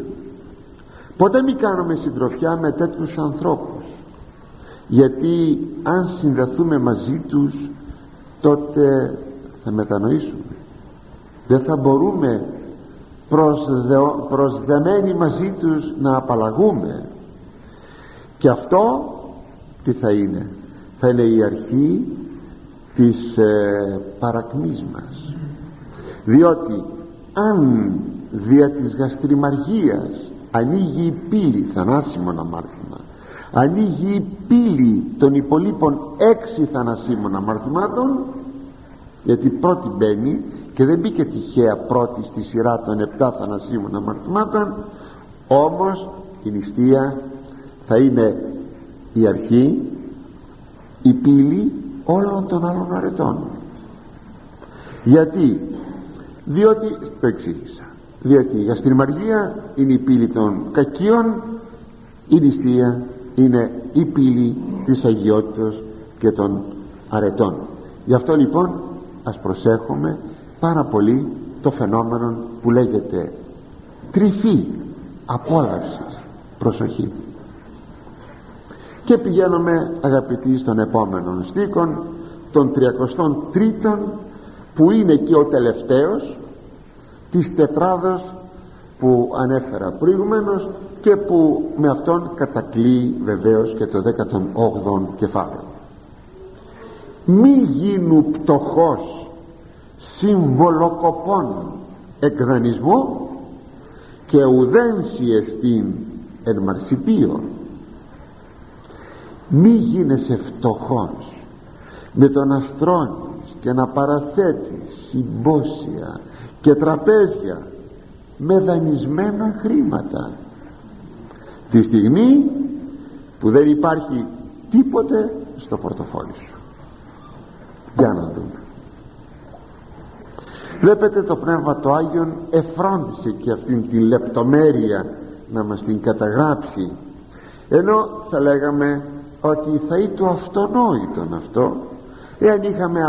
Speaker 1: Ποτέ μην κάνουμε συντροφιά με τέτοιους ανθρώπους γιατί αν συνδεθούμε μαζί τους τότε θα μετανοήσουμε. Δεν θα μπορούμε προσδε, προσδεμένοι μαζί τους να απαλλαγούμε και αυτό τι θα είναι; Θα είναι η αρχή της ε, παρακμής μας. Διότι αν δια της γαστριμαργίας ανοίγει η πύλη θανάσιμον αμάρτημα ανοίγει η πύλη των υπολείπων έξι θανασίμων αμαρτημάτων γιατί πρώτη μπαίνει και δεν μπήκε τυχαία πρώτη στη σειρά των επτά θανασίμων αμαρτημάτων όμως η νηστεία θα είναι η αρχή η πύλη όλων των άλλων αρετών. Γιατί; Διότι το εξήγησα διότι η γαστριμαργία είναι η πύλη των κακίων η νηστεία είναι η πύλη της αγιότητας και των αρετών. Γι' αυτό λοιπόν ας προσέχουμε πάρα πολύ το φαινόμενο που λέγεται τρυφή απόλαυσης προσοχή και πηγαίνουμε αγαπητοί στον επόμενο στίκον των 33 που είναι και ο τελευταίος της τετράδος που ανέφερα προηγουμένως και που με αυτόν κατακλεί βεβαίως και το 18ο κεφάλαιο. Μη γίνου πτωχός συμβολοκοπών εκδανισμού και ουδένσι εστίν εν μαρσιπίο μη γίνεσαι φτωχός. Με το να στρώνεις και να παραθέτεις συμπόσια και τραπέζια με δανεισμένα χρήματα. Τη στιγμή που δεν υπάρχει τίποτε στο πορτοφόλι σου. Για να δούμε. Βλέπετε το Πνεύμα το Άγιον εφρόντισε και αυτήν την λεπτομέρεια να μας την καταγράψει. Ενώ θα λέγαμε ότι θα ήταν αυτονόητο αυτό. Εάν είχαμε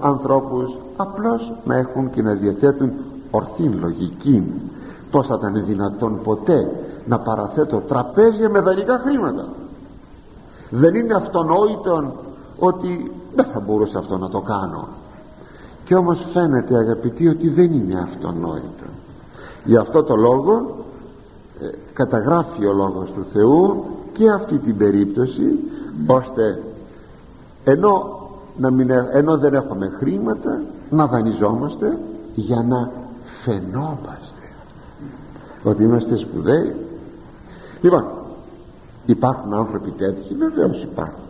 Speaker 1: ανθρώπους απλώς να έχουν και να διαθέτουν ορθή λογική πως θα ήταν δυνατόν ποτέ να παραθέτω τραπέζια με δανεικά χρήματα. Δεν είναι αυτονόητο ότι δεν θα μπορούσα αυτό να το κάνω. Και όμως φαίνεται αγαπητοί ότι δεν είναι αυτονόητο. Γι' αυτό το λόγο ε, καταγράφει ο Λόγος του Θεού και αυτή την περίπτωση ώστε ενώ, να μην, ε, ενώ δεν έχουμε χρήματα να δανειζόμαστε για να φαινόμαστε ότι είμαστε σπουδαίοι. Λοιπόν υπάρχουν άνθρωποι τέτοιοι βεβαίως υπάρχουν.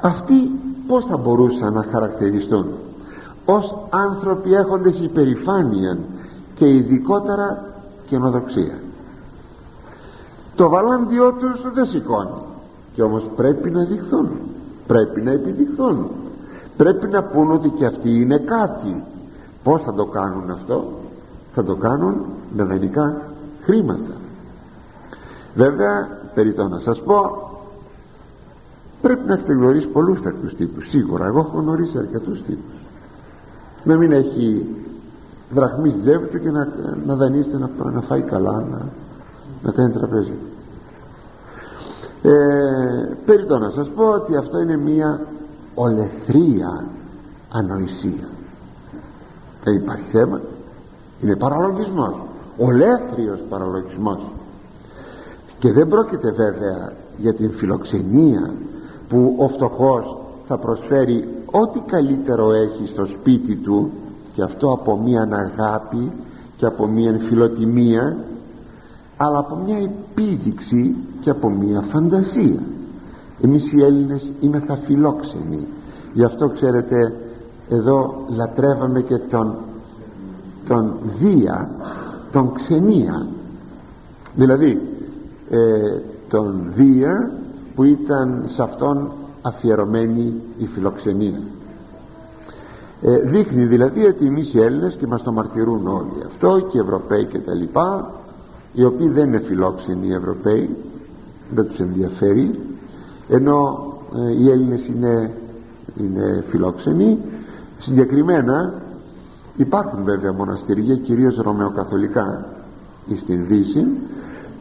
Speaker 1: Αυτοί πως θα μπορούσαν να χαρακτηριστούν; Ως άνθρωποι έχοντες υπερηφάνεια και ειδικότερα καινοδοξία. Το βαλάντιό τους δεν σηκώνει και όμως πρέπει να δειχθούν. Πρέπει να επιδειχθούν. Πρέπει να πούν ότι και αυτοί είναι κάτι. Πως θα το κάνουν αυτό; Θα το κάνουν με δανεικά χρήματα. Βέβαια περί το να σας πω πρέπει να έχετε γνωρίσει πολλούς τέτοιους τύπους. Σίγουρα εγώ έχω γνωρίσει αρκετούς τύπους. Να μην έχει δραχμή στη τσέπη του και να, να δανείσετε να, να φάει καλά να, να κάνει τραπέζι ε, περί το να σας πω ότι αυτό είναι μια ολεθρία ανοησία. Δεν υπάρχει θέμα. Είναι παραλογισμός. Ολέθριος παραλογισμός. Και δεν πρόκειται βέβαια για την φιλοξενία που ο φτωχός θα προσφέρει ό,τι καλύτερο έχει στο σπίτι του και αυτό από μια αγάπη και από μια φιλοτιμία αλλά από μια επίδειξη και από μια φαντασία. Εμείς οι Έλληνες είμαστε φιλόξενοι. Γι' αυτό ξέρετε εδώ λατρεύαμε και τον τον Δία τον Ξενία. Δηλαδή ε, τον Δία που ήταν σε αυτόν αφιερωμένη η φιλοξενία. Ε, δείχνει δηλαδή ότι εμείς οι Έλληνες και μας το μαρτυρούν όλοι. Αυτό και οι Ευρωπαίοι και τα λοιπά οι οποίοι δεν είναι φιλόξενοι οι Ευρωπαίοι δεν τους ενδιαφέρει ενώ ε, οι Έλληνες είναι, είναι φιλόξενοι. Συγκεκριμένα υπάρχουν βέβαια μοναστηριά κυρίως ρωμαιοκαθολικά στην Δύση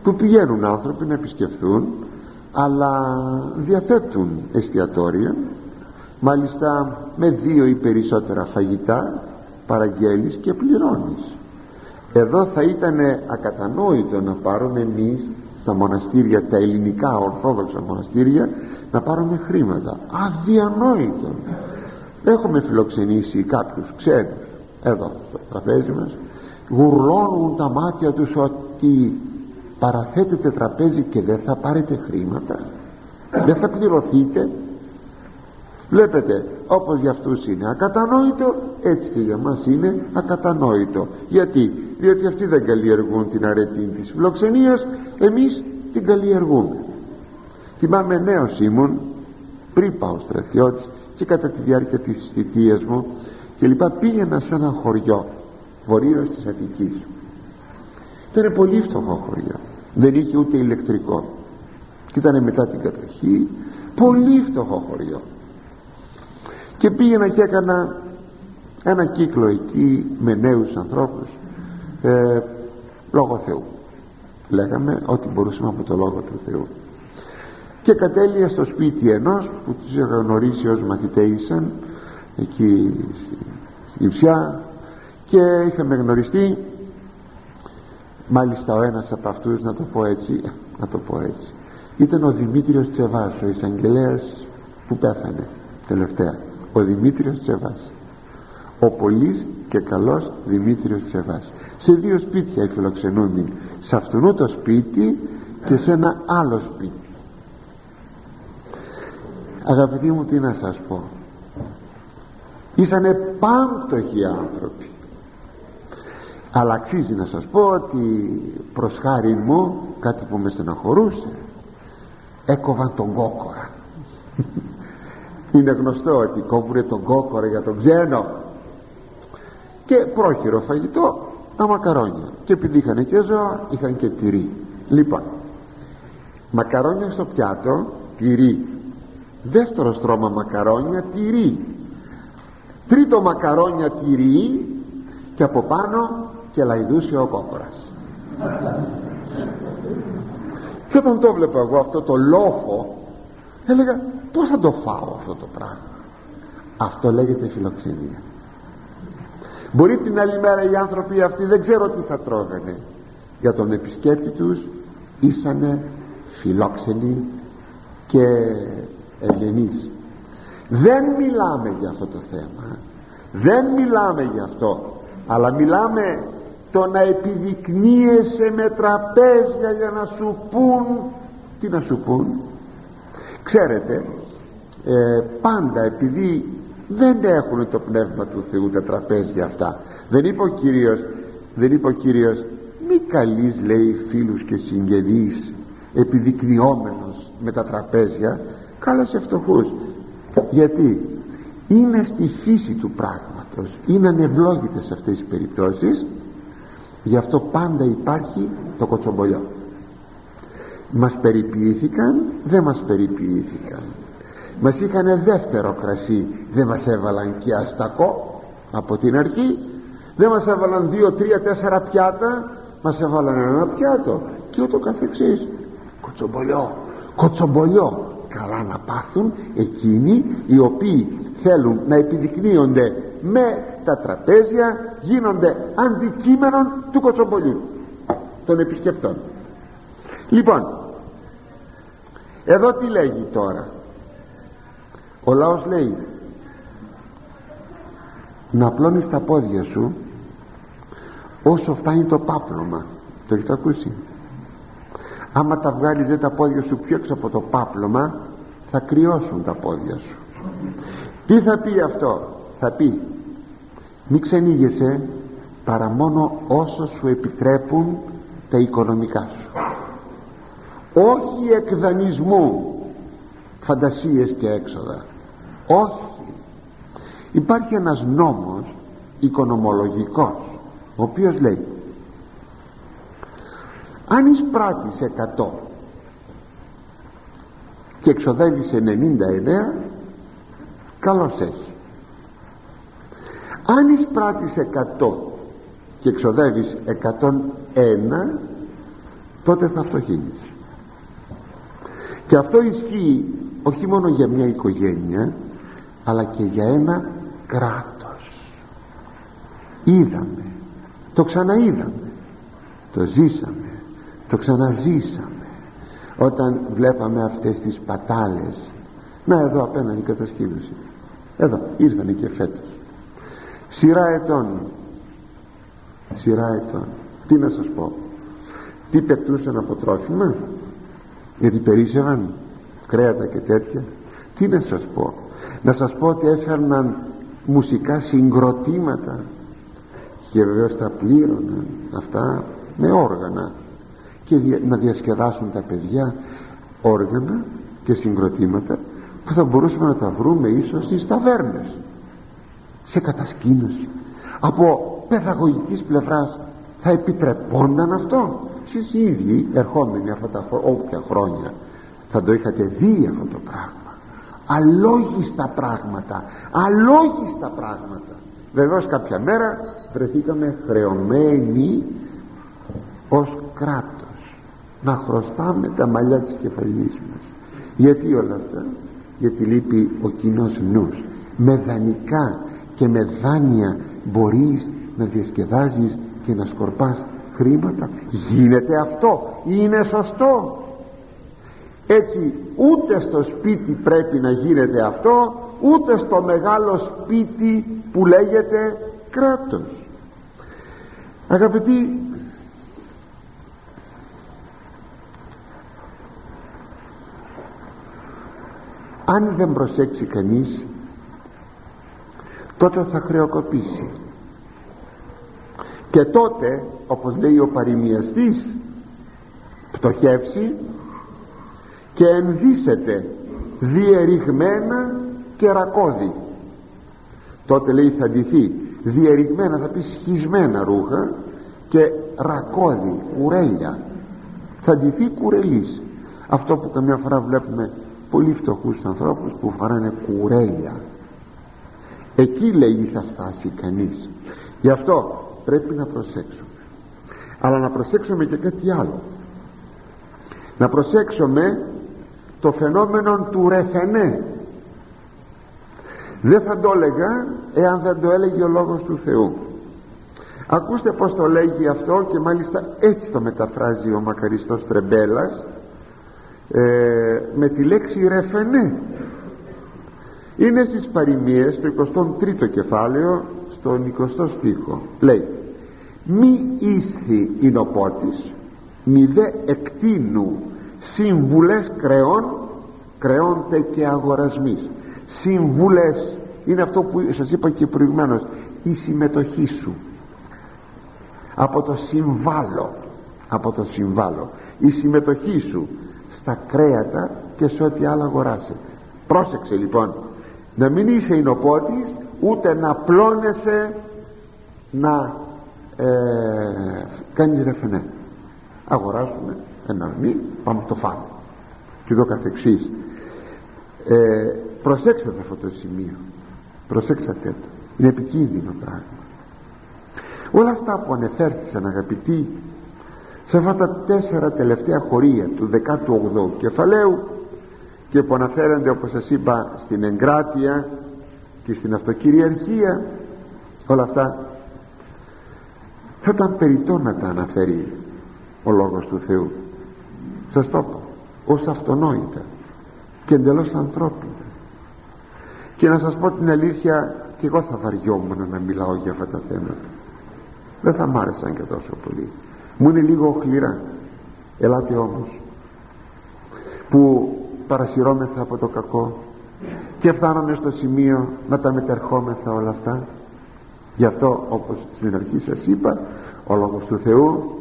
Speaker 1: που πηγαίνουν άνθρωποι να επισκεφθούν αλλά διαθέτουν εστιατόρια μάλιστα με δύο ή περισσότερα φαγητά παραγγέλεις και πληρώνεις εδώ θα ήταν ακατανόητο να πάρουμε εμείς στα μοναστήρια τα ελληνικά ορθόδοξα μοναστήρια να πάρουμε χρήματα. Αδιανόητο. Έχουμε φιλοξενήσει κάποιους ξένους εδώ στο τραπέζι μας γουρλώνουν τα μάτια τους ότι παραθέτετε τραπέζι και δεν θα πάρετε χρήματα δεν θα πληρωθείτε. Βλέπετε όπως για αυτούς είναι ακατανόητο έτσι και για μας είναι ακατανόητο. Γιατί διότι αυτοί δεν καλλιεργούν την αρετή της φιλοξενίας εμείς την καλλιεργούμε. Θυμάμαι νέος ήμουν πριν πάω στρατιώτης και κατά τη διάρκεια της θητείας μου και λοιπά πήγαινα σε ένα χωριό βορείως της Αττικής. Ήταν πολύ φτωχό χωριό. Δεν είχε ούτε ηλεκτρικό. Και ήταν μετά την κατοχή. Πολύ φτωχό χωριό. Και πήγαινα και έκανα ένα κύκλο εκεί με νέους ανθρώπους ε, λόγω Θεού. Λέγαμε ότι μπορούσαμε από το λόγο του Θεού. Και κατέληγε στο σπίτι ενός που τους είχα γνωρίσει ως μαθητέησαν εκεί στην Ιψιά και είχαμε γνωριστεί μάλιστα ο ένας από αυτούς να το πω έτσι να το πω έτσι ήταν ο Δημήτριος Τσεβάς ο εισαγγελέας που πέθανε τελευταία. Ο Δημήτριος Τσεβάς. Ο πολύς και καλός Δημήτριος Τσεβάς σε δύο σπίτια φιλοξενούνται. Σε αυτόν το σπίτι και σε ένα άλλο σπίτι. Αγαπητοί μου τι να σας πω. Ήσανε πάμπτωχοι άνθρωποι. Αλλά αξίζει να σας πω ότι προς χάρη μου κάτι που με στεναχωρούσε έκοβαν τον κόκορα. Είναι γνωστό ότι κόβουνε τον κόκορα για τον ξένο. Και πρόχειρο φαγητό τα μακαρόνια. Και επειδή είχαν και ζώα είχαν και τυρί. Λοιπόν μακαρόνια στο πιάτο τυρί. Δεύτερο στρώμα μακαρόνια τυρί. Τρίτο μακαρόνια τυρί. Και από πάνω και λαϊδούσε ο κόκορας. Και όταν το βλέπω εγώ αυτό το λόφο έλεγα πως θα το φάω αυτό το πράγμα; Αυτό λέγεται φιλοξενία μπορεί την άλλη μέρα οι άνθρωποι αυτοί δεν ξέρω τι θα τρώγανε. Για τον επισκέπτη τους ήσανε φιλόξενοι και ευγενείς. Δεν μιλάμε για αυτό το θέμα. Δεν μιλάμε για αυτό. Αλλά μιλάμε το να επιδεικνύεσαι με τραπέζια για να σου πούν τι να σου πούν ξέρετε ε, πάντα επειδή δεν έχουν το πνεύμα του Θεού τα τραπέζια αυτά. Δεν είπε ο Κύριος δεν είπε ο Κύριος μη καλείς λέει φίλους και συγγενείς επιδεικνυόμενος με τα τραπέζια κάλασε φτωχούς γιατί; Είναι στη φύση του πράγματος είναι ανευλόγητες αυτές τις περιπτώσεις γι' αυτό πάντα υπάρχει το κοτσομπολιό. Μας περιποιήθηκαν δεν μας περιποιήθηκαν μας είχαν δεύτερο κρασί. Δεν μας έβαλαν και αστακό από την αρχή. Δεν μας έβαλαν δύο, τρία, τέσσερα πιάτα. Μας έβαλαν ένα πιάτο και ούτω καθεξής. Κοτσομπολιό κοτσομπολιό καλά να πάθουν εκείνοι οι οποίοι θέλουν να επιδεικνύονται με τα τραπέζια γίνονται αντικείμενων του κοτσομπολιού των επισκεπτών. Λοιπόν εδώ τι λέγει τώρα ο λαός λέει να απλώνεις τα πόδια σου όσο φτάνει το πάπλωμα το έχετε ακούσει; Άμα τα βγάλεις τα πόδια σου πιο έξω από το πάπλωμα θα κρυώσουν τα πόδια σου. Τι θα πει αυτό; Θα πει μη ξενίγεσαι παρά μόνο όσο σου επιτρέπουν τα οικονομικά σου όχι εκδανισμού φαντασίες και έξοδα όχι. Υπάρχει ένας νόμος οικονομολογικός ο οποίος λέει αν εισπράττεις 100 και εξοδεύεις 99 καλώς έχεις. Αν εισπράττεις 100 και εξοδεύεις 101 τότε θα φτωχύνεις και αυτό ισχύει όχι μόνο για μια οικογένεια αλλά και για ένα κράτος. Είδαμε το ξαναείδαμε το ζήσαμε το ξαναζήσαμε. Όταν βλέπαμε αυτές τις πατάλες να εδώ απέναντι κατασκήνωση. Εδώ ήρθανε και φέτος. Σειρά ετών. Σειρά ετών. Τι να σας πω. Τι πετούσαν από τρόφιμα γιατί περίσσευαν κρέατα και τέτοια. Τι να σας πω να σας πω ότι έφερναν μουσικά συγκροτήματα και βεβαίως τα πλήρωναν αυτά με όργανα και να διασκεδάσουν τα παιδιά όργανα και συγκροτήματα που θα μπορούσαμε να τα βρούμε ίσως στις ταβέρνες σε κατασκήνωση. Από παιδαγωγικής πλευράς θα επιτρεπόνταν αυτό. Εσείς οι ίδιοι ερχόμενοι αυτά τα όποια χρόνια θα το είχατε δει αυτό το πράγμα αλόγιστα πράγματα. Αλόγιστα πράγματα. Βεβαίως κάποια μέρα βρεθήκαμε χρεωμένοι ως κράτος. Να χρωστάμε τα μαλλιά της κεφαλής μας. Γιατί όλα αυτά; Γιατί λείπει ο κοινός νους. Με δανεικά και με δάνεια μπορείς να διασκεδάζεις και να σκορπάς χρήματα. Γίνεται αυτό. Είναι σωστό έτσι ούτε στο σπίτι πρέπει να γίνεται αυτό ούτε στο μεγάλο σπίτι που λέγεται κράτος. Αγαπητοί αν δεν προσέξει κανείς τότε θα χρεοκοπήσει. Και τότε όπως λέει ο παροιμιαστής πτωχεύσει και ενδύσεται διεριγμένα και ρακώδη. Τότε λέει θα ντυθεί διεριγμένα θα πει σχισμένα ρούχα και ρακώδη, κουρέλια. Θα ντυθεί κουρελής. Αυτό που καμιά φορά βλέπουμε πολύ φτωχούς ανθρώπους που φοράνε κουρέλια. Εκεί λέει θα φτάσει κανείς. Γι' αυτό πρέπει να προσέξουμε. Αλλά να προσέξουμε και κάτι άλλο. Να προσέξουμε το φαινόμενο του ρεφενέ δεν θα το έλεγα εάν δεν το έλεγε ο Λόγος του Θεού. Ακούστε πως το λέγει αυτό και μάλιστα έτσι το μεταφράζει ο μακαριστός Τρεμπέλας ε, με τη λέξη ρεφενέ είναι στις παροιμίες το 23ο κεφάλαιο στον 20ο στίχο. Λέει μη ίσθη εινοπότης μη δε εκτείνου συμβουλές κρεών κρεώνται και αγορασμής συμβουλές είναι αυτό που σας είπα και προηγουμένως η συμμετοχή σου. Από το συμβάλλω από το συμβάλλω. Η συμμετοχή σου στα κρέατα και σε ό,τι άλλο αγοράσετε πρόσεξε λοιπόν να μην είσαι εινοπότης ούτε να πλώνεσαι να ε, κάνεις ρεφενέ αγοράζουμε ένα αρνί πάμε το φάμε και εδώ καθεξής. Ε, προσέξτε αυτό το σημείο. Προσέξτε το. Είναι επικίνδυνο πράγμα. Όλα αυτά που ανεφέρθησαν αγαπητοί σε αυτά τα τέσσερα τελευταία χωρία του 18ου κεφαλαίου και που αναφέρονται όπως σας είπα στην εγκράτεια και στην αυτοκυριαρχία όλα αυτά θα ήταν περιττό να τα αναφέρει ο Λόγος του Θεού σας το πω ως αυτονόητα και εντελώς ανθρώπινα. Και να σας πω την αλήθεια και εγώ θα βαριόμουν να μιλάω για αυτά τα θέματα. Δεν θα μ' άρεσαν και τόσο πολύ. Μου είναι λίγο χληρά. Ελάτε όμως που παρασυρώμεθα από το κακό και φτάνουμε στο σημείο να τα μετερχόμεθα όλα αυτά. Γι' αυτό όπως στην αρχή σας είπα ο Λόγος του Θεού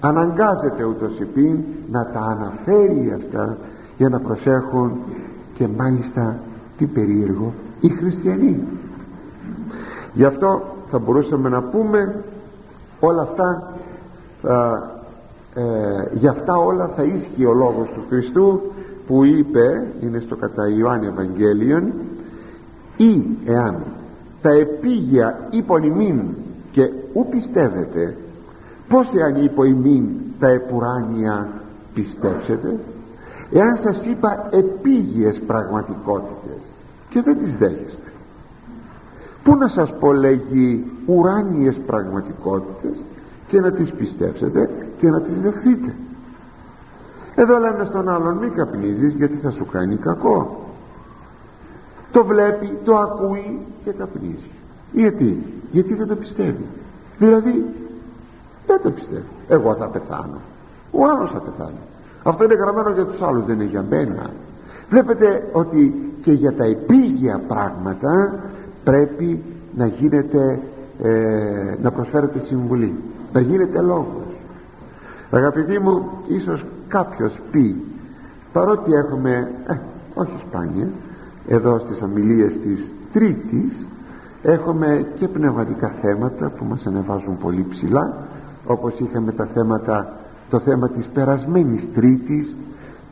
Speaker 1: αναγκάζεται ούτως υπήν να τα αναφέρει αυτά για να προσέχουν και μάλιστα τι περίεργο οι χριστιανοί. Γι' αυτό θα μπορούσαμε να πούμε όλα αυτά θα, ε, γι' αυτά όλα θα ίσχυε ο λόγος του Χριστού που είπε είναι στο κατά Ιωάννη Ευαγγέλιον ή εάν τα επίγεια υπονημήν και ου πιστεύετε πως εάν είπω ημίν τα επουράνια πιστέψετε εάν σας είπα επίγειες πραγματικότητες και δεν τις δέχεστε. Πού να σας πω λέγει ουράνιες πραγματικότητες και να τις πιστέψετε και να τις δεχθείτε εδώ λέμε στον άλλον μη καπνίζεις γιατί θα σου κάνει κακό το βλέπει, το ακούει και καπνίζει. Γιατί, γιατί δεν το πιστεύει. Δηλαδή δεν το πιστεύει εγώ θα πεθάνω. Ο άλλος θα πεθάνει. Αυτό είναι γραμμένο για τους άλλους δεν είναι για μένα. Βλέπετε ότι και για τα επίγεια πράγματα πρέπει να γίνεται ε, να προσφέρετε συμβουλή. Να γίνεται λόγος. Αγαπητοί μου ίσως κάποιος πει παρότι έχουμε ε, όχι σπάνια εδώ στις ομιλίες της Τρίτης έχουμε και πνευματικά θέματα που μας ανεβάζουν πολύ ψηλά όπως είχαμε τα θέματα το θέμα της περασμένης Τρίτης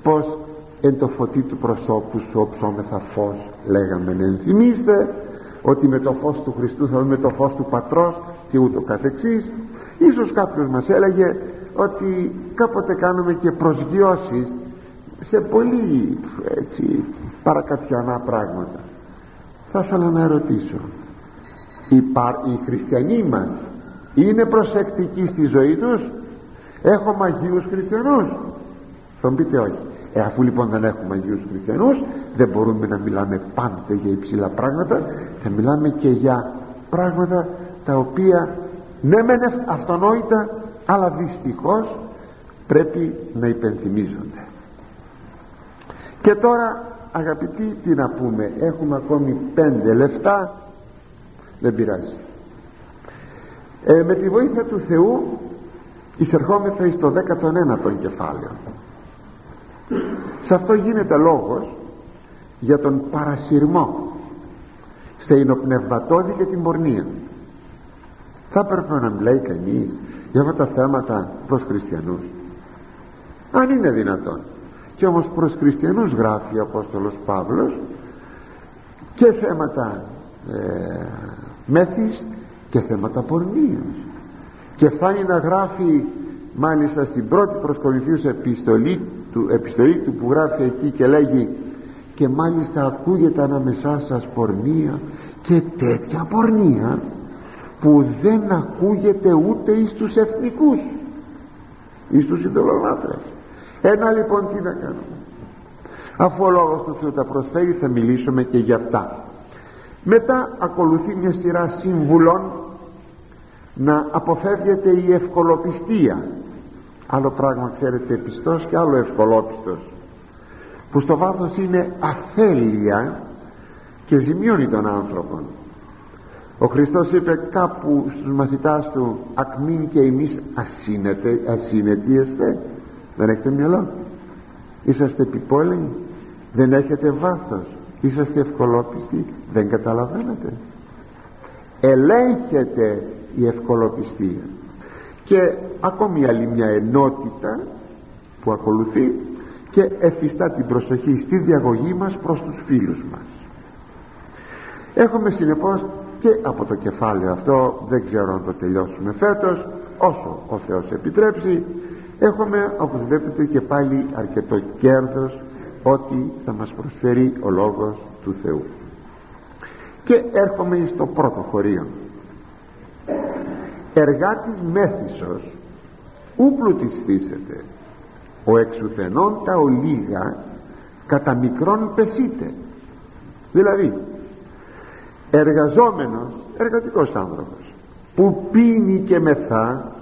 Speaker 1: πως εν το φωτί του προσώπου σου όψόμεθα φως λέγαμε να ενθυμίστε ότι με το φως του Χριστού θα δούμε το φως του Πατρός και ούτω καθεξής. Ίσως κάποιος μας έλεγε ότι κάποτε κάνουμε και προσγειώσεις σε πολύ έτσι παρακατιανά πράγματα. Θα ήθελα να ερωτήσω οι, οι χριστιανοί μας είναι προσεκτικοί στη ζωή τους. Έχουμε Αγίους Χριστιανούς. Θα μου πείτε όχι. Ε, αφού λοιπόν δεν έχουμε Αγίους Χριστιανούς δεν μπορούμε να μιλάμε πάντα για υψηλά πράγματα. Θα μιλάμε και για πράγματα τα οποία ναι μεν αυτονόητα αλλά δυστυχώς πρέπει να υπενθυμίζονται. Και τώρα αγαπητοί τι να πούμε. Έχουμε ακόμη πέντε λεφτά. Δεν πειράζει ε, με τη βοήθεια του Θεού εισερχόμεθα εις το 19ο κεφάλαιο σε αυτό γίνεται λόγος για τον παρασυρμό στεϊνοπνευματώδη και την πορνεία. Θα έπρεπε να μιλάει κανείς για αυτά τα θέματα προς χριστιανούς. Αν είναι δυνατόν. Και όμως προς χριστιανούς γράφει ο Απόστολος Παύλος και θέματα ε, μέθης και θέματα πορνείας. Και φτάνει να γράφει μάλιστα στην πρώτη προσκοληθίους επιστολή του, επιστολή του που γράφει εκεί και λέγει και μάλιστα ακούγεται ανάμεσά σας πορνεία και τέτοια πορνεία που δεν ακούγεται ούτε εις τους εθνικούς εις τους ειδωλολάτρες ένα λοιπόν τι να κάνουμε. Αφού ο λόγος του Θεού τα προσφέρει θα μιλήσουμε και για αυτά μετά ακολουθεί μια σειρά συμβουλών να αποφεύγεται η ευκολοπιστία. Άλλο πράγμα ξέρετε πιστός και άλλο ευκολόπιστος που στο βάθος είναι αθέλεια και ζημιώνει τον άνθρωπο ο Χριστός είπε κάπου στους μαθητάς του ακμήν και εμείς ασύνετοι εστε δεν έχετε μυαλό. Είσαστε επιπόλαιοι. Δεν έχετε βάθος είσαστε ευκολόπιστοι δεν καταλαβαίνετε. Ελέγχεται η ευκολοπιστία. Και ακόμη άλλη μια ενότητα που ακολουθεί και εφιστά την προσοχή στη διαγωγή μας προς τους φίλους μας. Έχουμε συνεπώς και από το κεφάλαιο αυτό δεν ξέρω αν το τελειώσουμε φέτος όσο ο Θεός επιτρέψει έχουμε όπως βλέπετε και πάλι αρκετό κέρδος ότι θα μας προσφέρει ο Λόγος του Θεού. Και έρχομαι στο πρώτο χωρίο. Εργάτης μέθησος ου πλουτιστήσετε ο εξουθενών τα ολίγα κατά μικρόν πεσείτε δηλαδή εργαζόμενος εργατικός άνθρωπος που πίνει και μεθά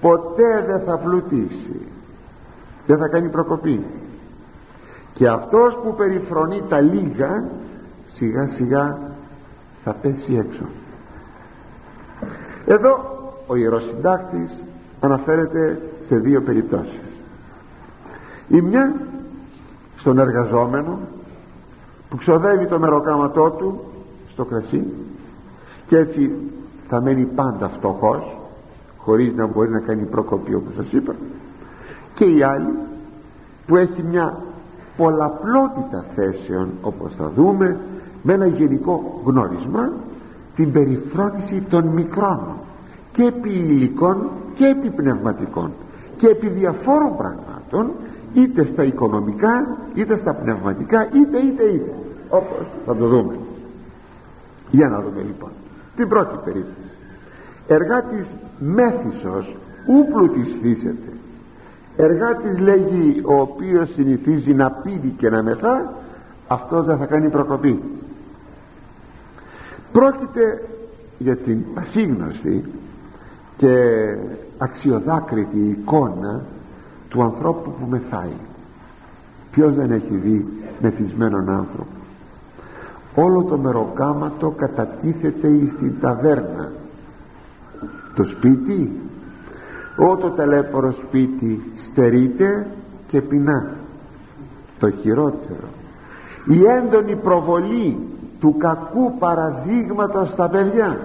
Speaker 1: ποτέ δεν θα πλουτίσει δεν θα κάνει προκοπή και αυτός που περιφρονεί τα λίγα σιγά σιγά θα πέσει έξω. Εδώ ο ιεροσυντάκτης αναφέρεται σε δύο περιπτώσεις. Η μια στον εργαζόμενο που ξοδεύει το μεροκάματό του στο κρασί και έτσι θα μένει πάντα φτωχός χωρίς να μπορεί να κάνει προκοπή όπως σας είπα. Και η άλλη που έχει μια πολλαπλότητα θέσεων όπως θα δούμε με ένα γενικό γνώρισμα την περιφρόνηση των μικρών και επί υλικών και επί πνευματικών και επί διαφόρων πραγμάτων είτε στα οικονομικά είτε στα πνευματικά είτε είτε είτε όπως θα το δούμε. Για να δούμε λοιπόν την πρώτη περίπτωση. Εργάτης μέθησος ου πλουτισθήσετε εργάτης λέγει ο οποίος συνηθίζει να πίνει και να μεθά αυτός δεν θα κάνει προκοπή. Πρόκειται για την ασύγνωστη και αξιοδάκριτη εικόνα του ανθρώπου που μεθάει. Ποιος δεν έχει δει μεθυσμένον άνθρωπο. Όλο το μεροκάματο κατατίθεται στην ταβέρνα. Το σπίτι ό το ταλέπορο σπίτι στερείται και πεινά. Το χειρότερο. Η έντονη προβολή του κακού παραδείγματος στα παιδιά.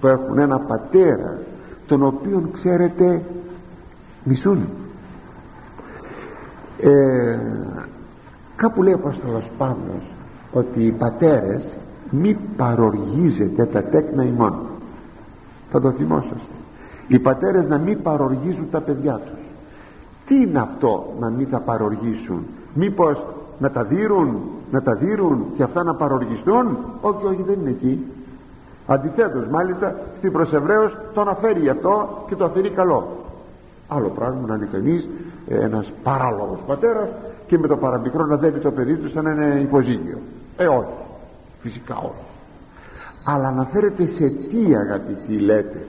Speaker 1: Που έχουν ένα πατέρα τον οποίον ξέρετε μισούν. Ε, κάπου λέει ο Απόστολος Παύλος ότι οι πατέρες μη παροργίζετε τα τέκνα ημών. Θα το θυμόσαστε. Οι πατέρες να μην παροργίζουν τα παιδιά τους τι είναι αυτό να μην τα παροργήσουν; Μήπως να τα δίνουν να τα δίνουν και αυτά να παροργιστούν; Όχι όχι δεν είναι εκεί. Αντιθέτως μάλιστα στην προσεβραίος το αναφέρει γι' αυτό και το αφαιρεί καλό. Άλλο πράγμα να είναι κανείς ένας παράλογος πατέρας και με το παραμικρό να δέπει το παιδί του σαν να είναι υποζύγιο. Ε όχι. Φυσικά όχι. Αλλά αναφέρεται σε τι αγαπητοί λέτε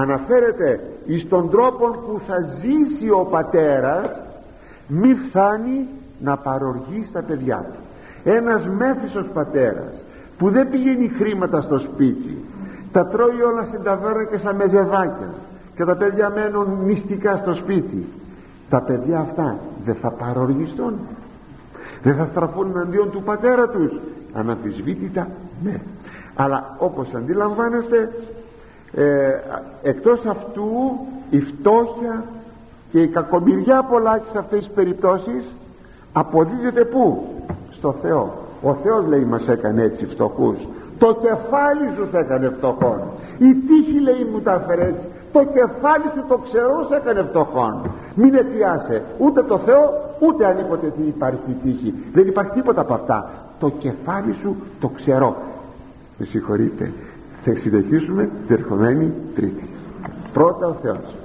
Speaker 1: αναφέρεται εις τον τρόπο που θα ζήσει ο πατέρας μη φτάνει να παροργεί στα παιδιά του. Ένας μέθησος πατέρας που δεν πηγαίνει χρήματα στο σπίτι τα τρώει όλα στην ταβέρνα και σαν μεζεδάκια και τα παιδιά μένουν μυστικά στο σπίτι. Τα παιδιά αυτά δεν θα παροργιστούν. Δεν θα στραφούν εναντίον του πατέρα τους. Αναμφισβήτητα ναι. Αλλά όπως αντιλαμβάνεστε ε, εκτός αυτού η φτώχεια και η κακομοιριά πολλά σε αυτές τις περιπτώσεις αποδίδεται πού; Στο Θεό. Ο Θεός λέει μας έκανε έτσι φτωχούς. Το κεφάλι σου σε έκανε φτωχόν. Η τύχη λέει μου τα έφερε έτσι. Το κεφάλι σου το ξερό σε έκανε φτωχόν. Μην αιτιάσαι ούτε το Θεό ούτε αν είπατε τι υπάρχει τύχη. Δεν υπάρχει τίποτα από αυτά. Το κεφάλι σου το ξερό. Με συγχωρείτε θα συνεχίσουμε την ερχομένη τρίτη. Πρώτα ο Θεός